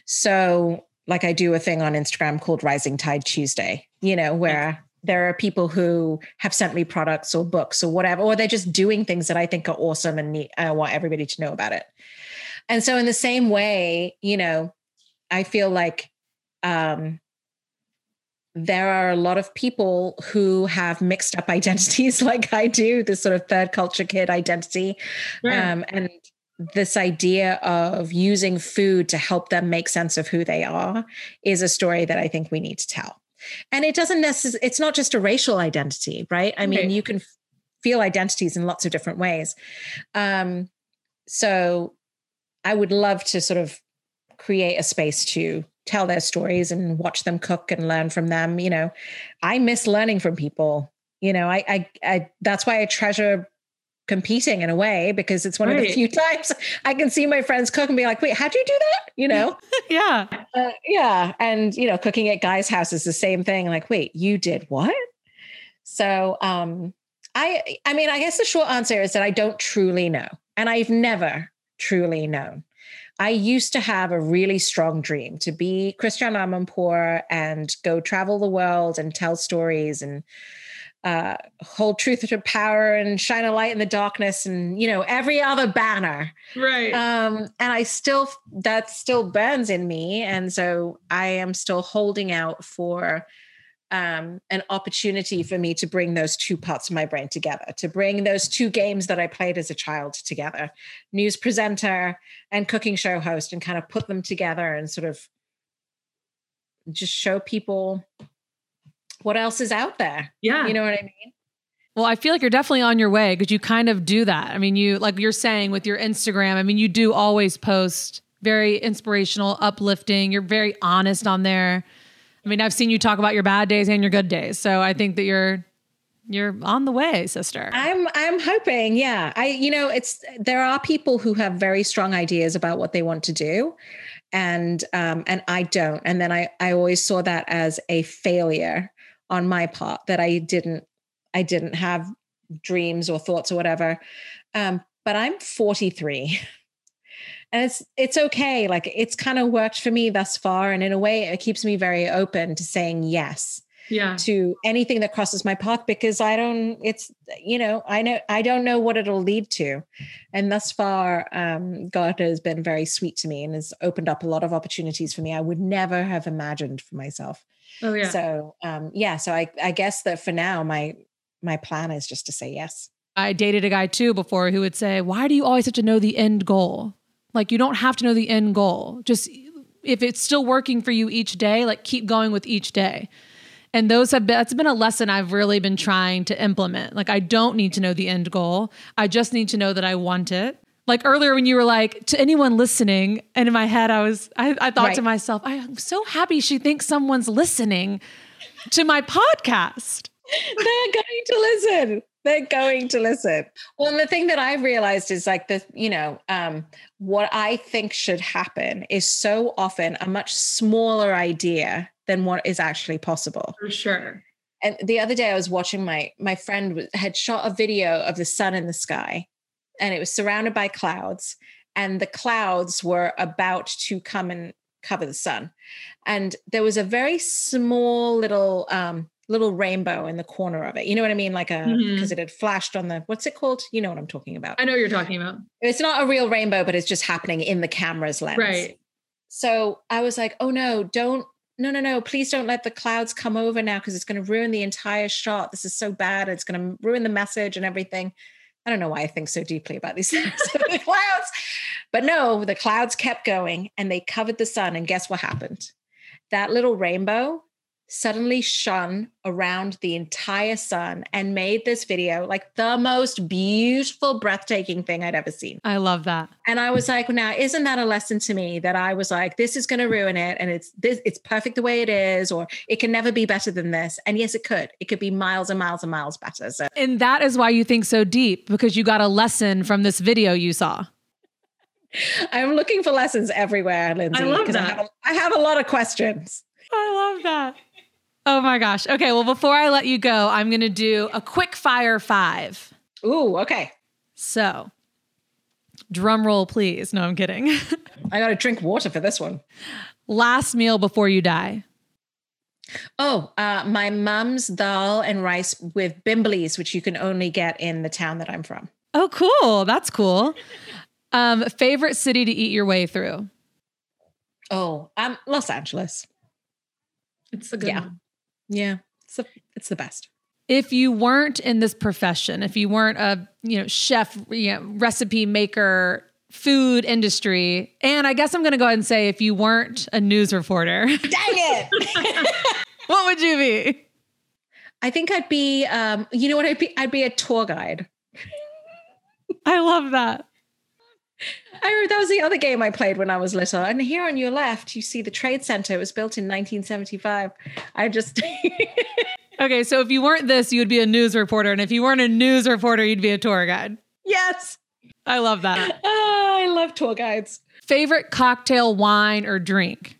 So, like, I do a thing on Instagram called Rising Tide Tuesday, you know, where there are people who have sent me products or books or whatever, or they're just doing things that I think are awesome and neat. I want everybody to know about it. And so, in the same way, you know, I feel like um, there are a lot of people who have mixed up identities like I do, this sort of third culture kid identity. Um, and this idea of using food to help them make sense of who they are is a story that I think we need to tell. And it doesn't necessarily, it's not just a racial identity, right? I mean, you can feel identities in lots of different ways. Um, so I would love to sort of create a space to tell their stories and watch them cook and learn from them. You know, I miss learning from people. You know, I, I, I that's why I treasure competing in a way because it's one right. of the few times I can see my friends cook and be like, wait, how do you do that? You know? yeah. Uh, yeah. And, you know, cooking at Guy's house is the same thing. Like, wait, you did what? So, um, I, I mean, I guess the short answer is that I don't truly know. And I've never truly known. I used to have a really strong dream to be Christiane Amanpour and go travel the world and tell stories and uh, hold truth to power and shine a light in the darkness and you know every other banner. Right. Um and i still that still burns in me. And so i am still holding out for um, an opportunity for me to bring those two parts of my brain together, to bring those two games that I played as a child together news presenter and cooking show host, and kind of put them together and sort of just show people what else is out there. Yeah. You know what I mean? Well, I feel like you're definitely on your way because you kind of do that. I mean, you, like you're saying with your Instagram, I mean, you do always post very inspirational, uplifting. You're very honest on there. I mean, I've seen you talk about your bad days and your good days. So I think that you're you're on the way, sister. I'm I'm hoping, yeah. I you know, it's there are people who have very strong ideas about what they want to do and um and I don't. And then I I always saw that as a failure on my part that I didn't I didn't have dreams or thoughts or whatever. Um but I'm 43. and it's it's okay like it's kind of worked for me thus far and in a way it keeps me very open to saying yes yeah. to anything that crosses my path because i don't it's you know i know i don't know what it'll lead to. And thus far um, god has been very sweet to me and has opened up a lot of opportunities for me i would never have imagined for myself. Oh yeah. So um yeah so i i guess that for now my my plan is just to say yes. I dated a guy too before who would say, Why do you always have to know the end goal? Like, you don't have to know the end goal. Just if it's still working for you each day, like keep going with each day. And those have been, that's been a lesson I've really been trying to implement. Like, I don't need to know the end goal. I just need to know that I want it. Like earlier when you were like, to anyone listening, and in my head, I was, I, I thought Right. to myself, I'm so happy she thinks someone's listening to my podcast. they're going to listen they're going to listen. Well and the thing that i've realized is like the you know um what i think should happen is so often a much smaller idea than what is actually possible. For sure. And the other day i was watching my my friend had shot a video of the sun in the sky and it was surrounded by clouds and the clouds were about to come and cover the sun. And there was a very small little um little rainbow in the corner of it you know what i mean like a mm-hmm. because it had flashed on the what's it called you know what i'm talking about i know what you're talking about it's not a real rainbow but it's just happening in the camera's lens right so I was like, oh no, don't, no, no, no, please don't let the clouds come over now because it's going to ruin the entire shot. This is so bad. It's going to ruin the message and everything. I don't know why I think so deeply about these things. the clouds. But no, the clouds kept going and they covered the sun. And guess what happened? That little rainbow suddenly shone around the entire sun and made this video like the most beautiful, breathtaking thing I'd ever seen. I love that. And I was like, now isn't that a lesson to me that I was like, this is going to ruin it, and it's this, it's perfect the way it is, or it can never be better than this. And yes, it could. It could be miles and miles and miles better. So And that is why you think so deep because you got a lesson from this video you saw. I'm looking for lessons everywhere, Lindsay. I love that. have a, I have a lot of questions. I love that. Oh my gosh. Okay. Well, before I let you go, I'm going to do a quick fire five. Ooh, okay. So, drum roll, please. No, I'm kidding. I got to drink water for this one. Last meal before you die. Oh, uh, my mum's dal and rice with bimblis, which you can only get in the town that I'm from. Oh, cool. That's cool. Um, favorite city to eat your way through? Oh, um, Los Angeles. it's a good Yeah. one Yeah, it's the, it's the best. If you weren't in this profession, if you weren't a you know chef, you know, recipe maker, food industry, and I guess I'm going to go ahead and say if you weren't a news reporter, Dang it! what would you be? I think I'd be, um, you know what? I'd be, I'd be a tour guide. I love that. I remember that was the other game I played when I was little. And here on your left, you see the Trade Center. It was built in 1975. I just, Okay, so if you weren't this, you would be a news reporter, and if you weren't a news reporter, you'd be a tour guide. yes. I love that. Oh, I love tour guides. Favorite cocktail, wine, or drink?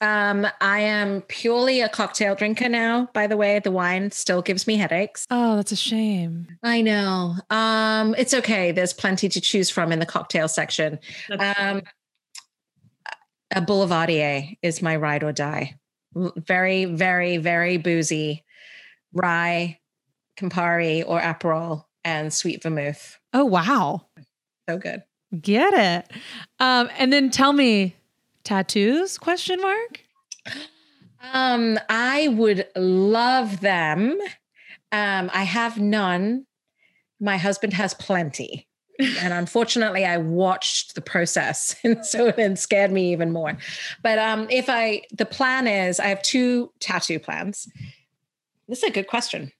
Um, I am purely a cocktail drinker now. By the way, the wine still gives me headaches. Oh, that's a shame. I know. Um, it's okay. There's plenty to choose from in the cocktail section. Um, a Boulevardier is my ride or die. Very, very, very boozy. Rye, Campari, or Aperol, and sweet vermouth. Oh, wow. So good. Get it. Um, and then tell me, tattoos? Question mark. Um, I would love them. Um, I have none. My husband has plenty. and unfortunately, I watched the process, and so it scared me even more. But um, if I, the plan is, I have two tattoo plans. This is a good question.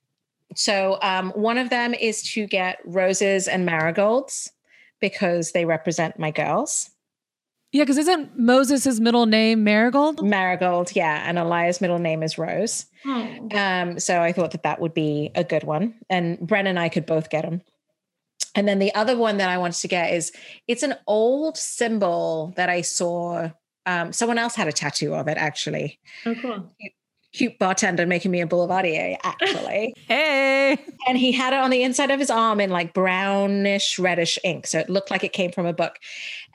So um, one of them is to get roses and marigolds because they represent my girls. Yeah, because isn't Moses' middle name Marigold? Marigold, yeah, and Elias' middle name is Rose. Oh. Um, so I thought that that would be a good one, and Bren and I could both get them. And then the other one that I wanted to get is it's an old symbol that I saw. Um, someone else had a tattoo of it actually. Oh, cool. Cute bartender making me a boulevardier, actually. Hey. and he had it on the inside of his arm in like brownish reddish ink. So it looked like it came from a book.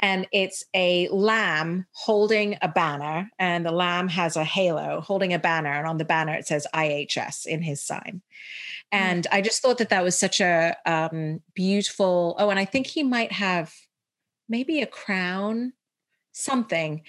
And it's a lamb holding a banner, and the lamb has a halo holding a banner. And on the banner, it says IHS in his sign. And I just thought that that was such a um, beautiful. Oh, and I think he might have maybe a crown, something.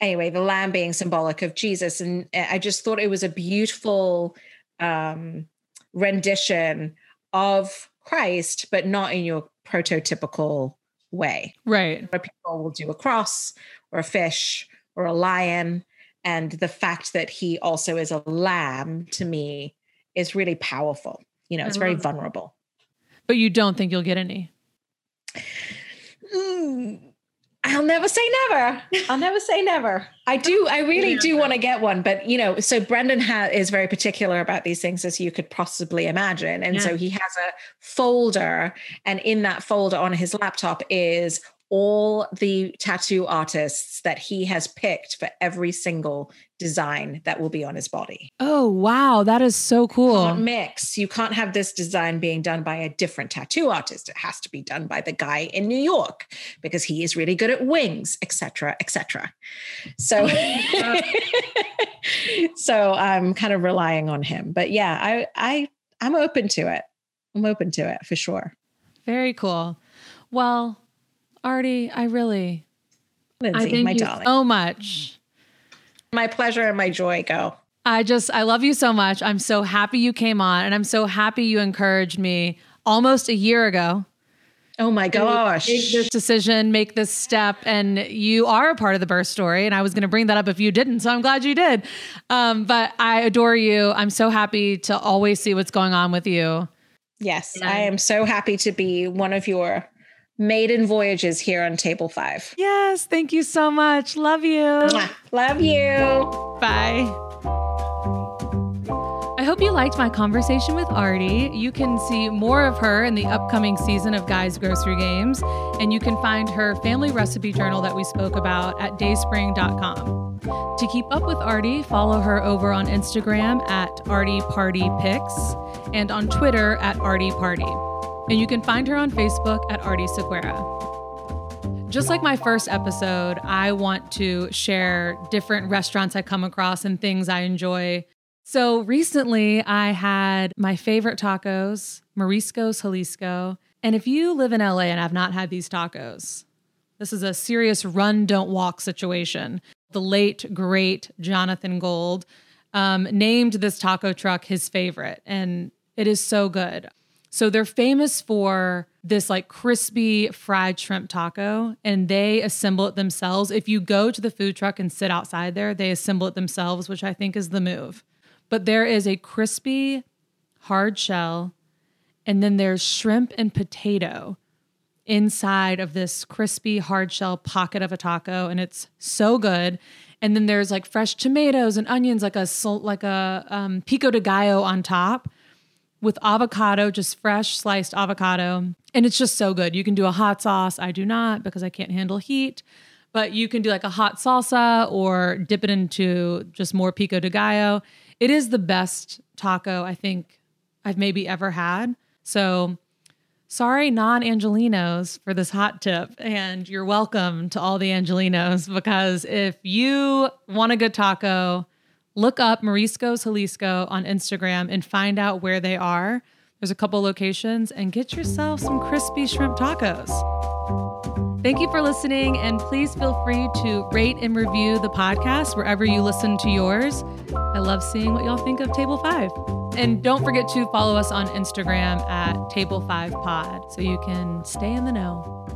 Anyway, the lamb being symbolic of Jesus, and uh, I just thought it was a beautiful um, rendition of Christ, but not in your prototypical way. Right. Where people will do a cross or a fish or a lion. And the fact that he also is a lamb to me is really powerful. You know, it's very that. vulnerable. But you don't think you'll get any. Mm, I'll never say never. I'll never say never. I do. I really Yeah. do want to get one, but you know, so Brendan ha- is very particular about these things, as you could possibly imagine, and so he has a folder, and in that folder on his laptop is all the tattoo artists that he has picked for every single design that will be on his body. Oh, wow. That is so cool. Can't mix. You can't have this design being done by a different tattoo artist. It has to be done by the guy in New York because he is really good at wings, etc., etc. So, so I'm kind of relying on him. But yeah, I I I'm open to it. I'm open to it for sure. Very cool. Well, Aarti, I really Lindsay, thank my you darling, so much. My pleasure and my joy go. I just, I love you so much. I'm so happy you came on, and I'm so happy you encouraged me almost a year ago. Oh my gosh. Make this decision, make this step, and you are a part of the birth story. And I was going to bring that up if you didn't, so I'm glad you did. Um, but I adore you. I'm so happy to always see what's going on with you. Yes, I am so happy to be one of your maiden voyages here on Table Five. Yes, thank you so much. Love you. Love you. Bye. I hope you liked my conversation with Aarti. You can see more of her in the upcoming season of Guys Grocery Games, and you can find her family recipe journal that we spoke about at dayspring.com. To keep up with Aarti, follow her over on Instagram at Aarti Party Pics and on Twitter at Aarti Party. And you can find her on Facebook at Aarti Sequeira. Just like my first episode, I want to share different restaurants I come across and things I enjoy. So recently, I had my favorite tacos, Mariscos Jalisco. And if you live in LA and have not had these tacos, this is a serious run, don't walk situation. The late, great Jonathan Gold um, named this taco truck his favorite, and it is so good. So they're famous for this like crispy fried shrimp taco, and they assemble it themselves. If you go to the food truck and sit outside there, they assemble it themselves, which I think is the move. But there is a crispy, hard shell, and then there's shrimp and potato inside of this crispy hard shell pocket of a taco and it's so good and then there's like fresh tomatoes and onions like a like a um, pico de gallo on top with avocado just fresh sliced avocado. And it's just so good. You can do a hot sauce. I do not because i can't handle heat. But you can do like a hot salsa or dip it into just more pico de gallo. It is the best taco i think i've maybe ever had. So sorry non angelenos for this hot tip. And you're welcome to all the angelenos because if you want a good taco look up mariscos jalisco on instagram and find out where they are there's a couple locations and get yourself some crispy shrimp tacos Thank you for listening, and please feel free to rate and review the podcast wherever you listen to yours. I love seeing what y'all think of Table 5. And don't forget to follow us on Instagram at Table 5 Pod so you can stay in the know.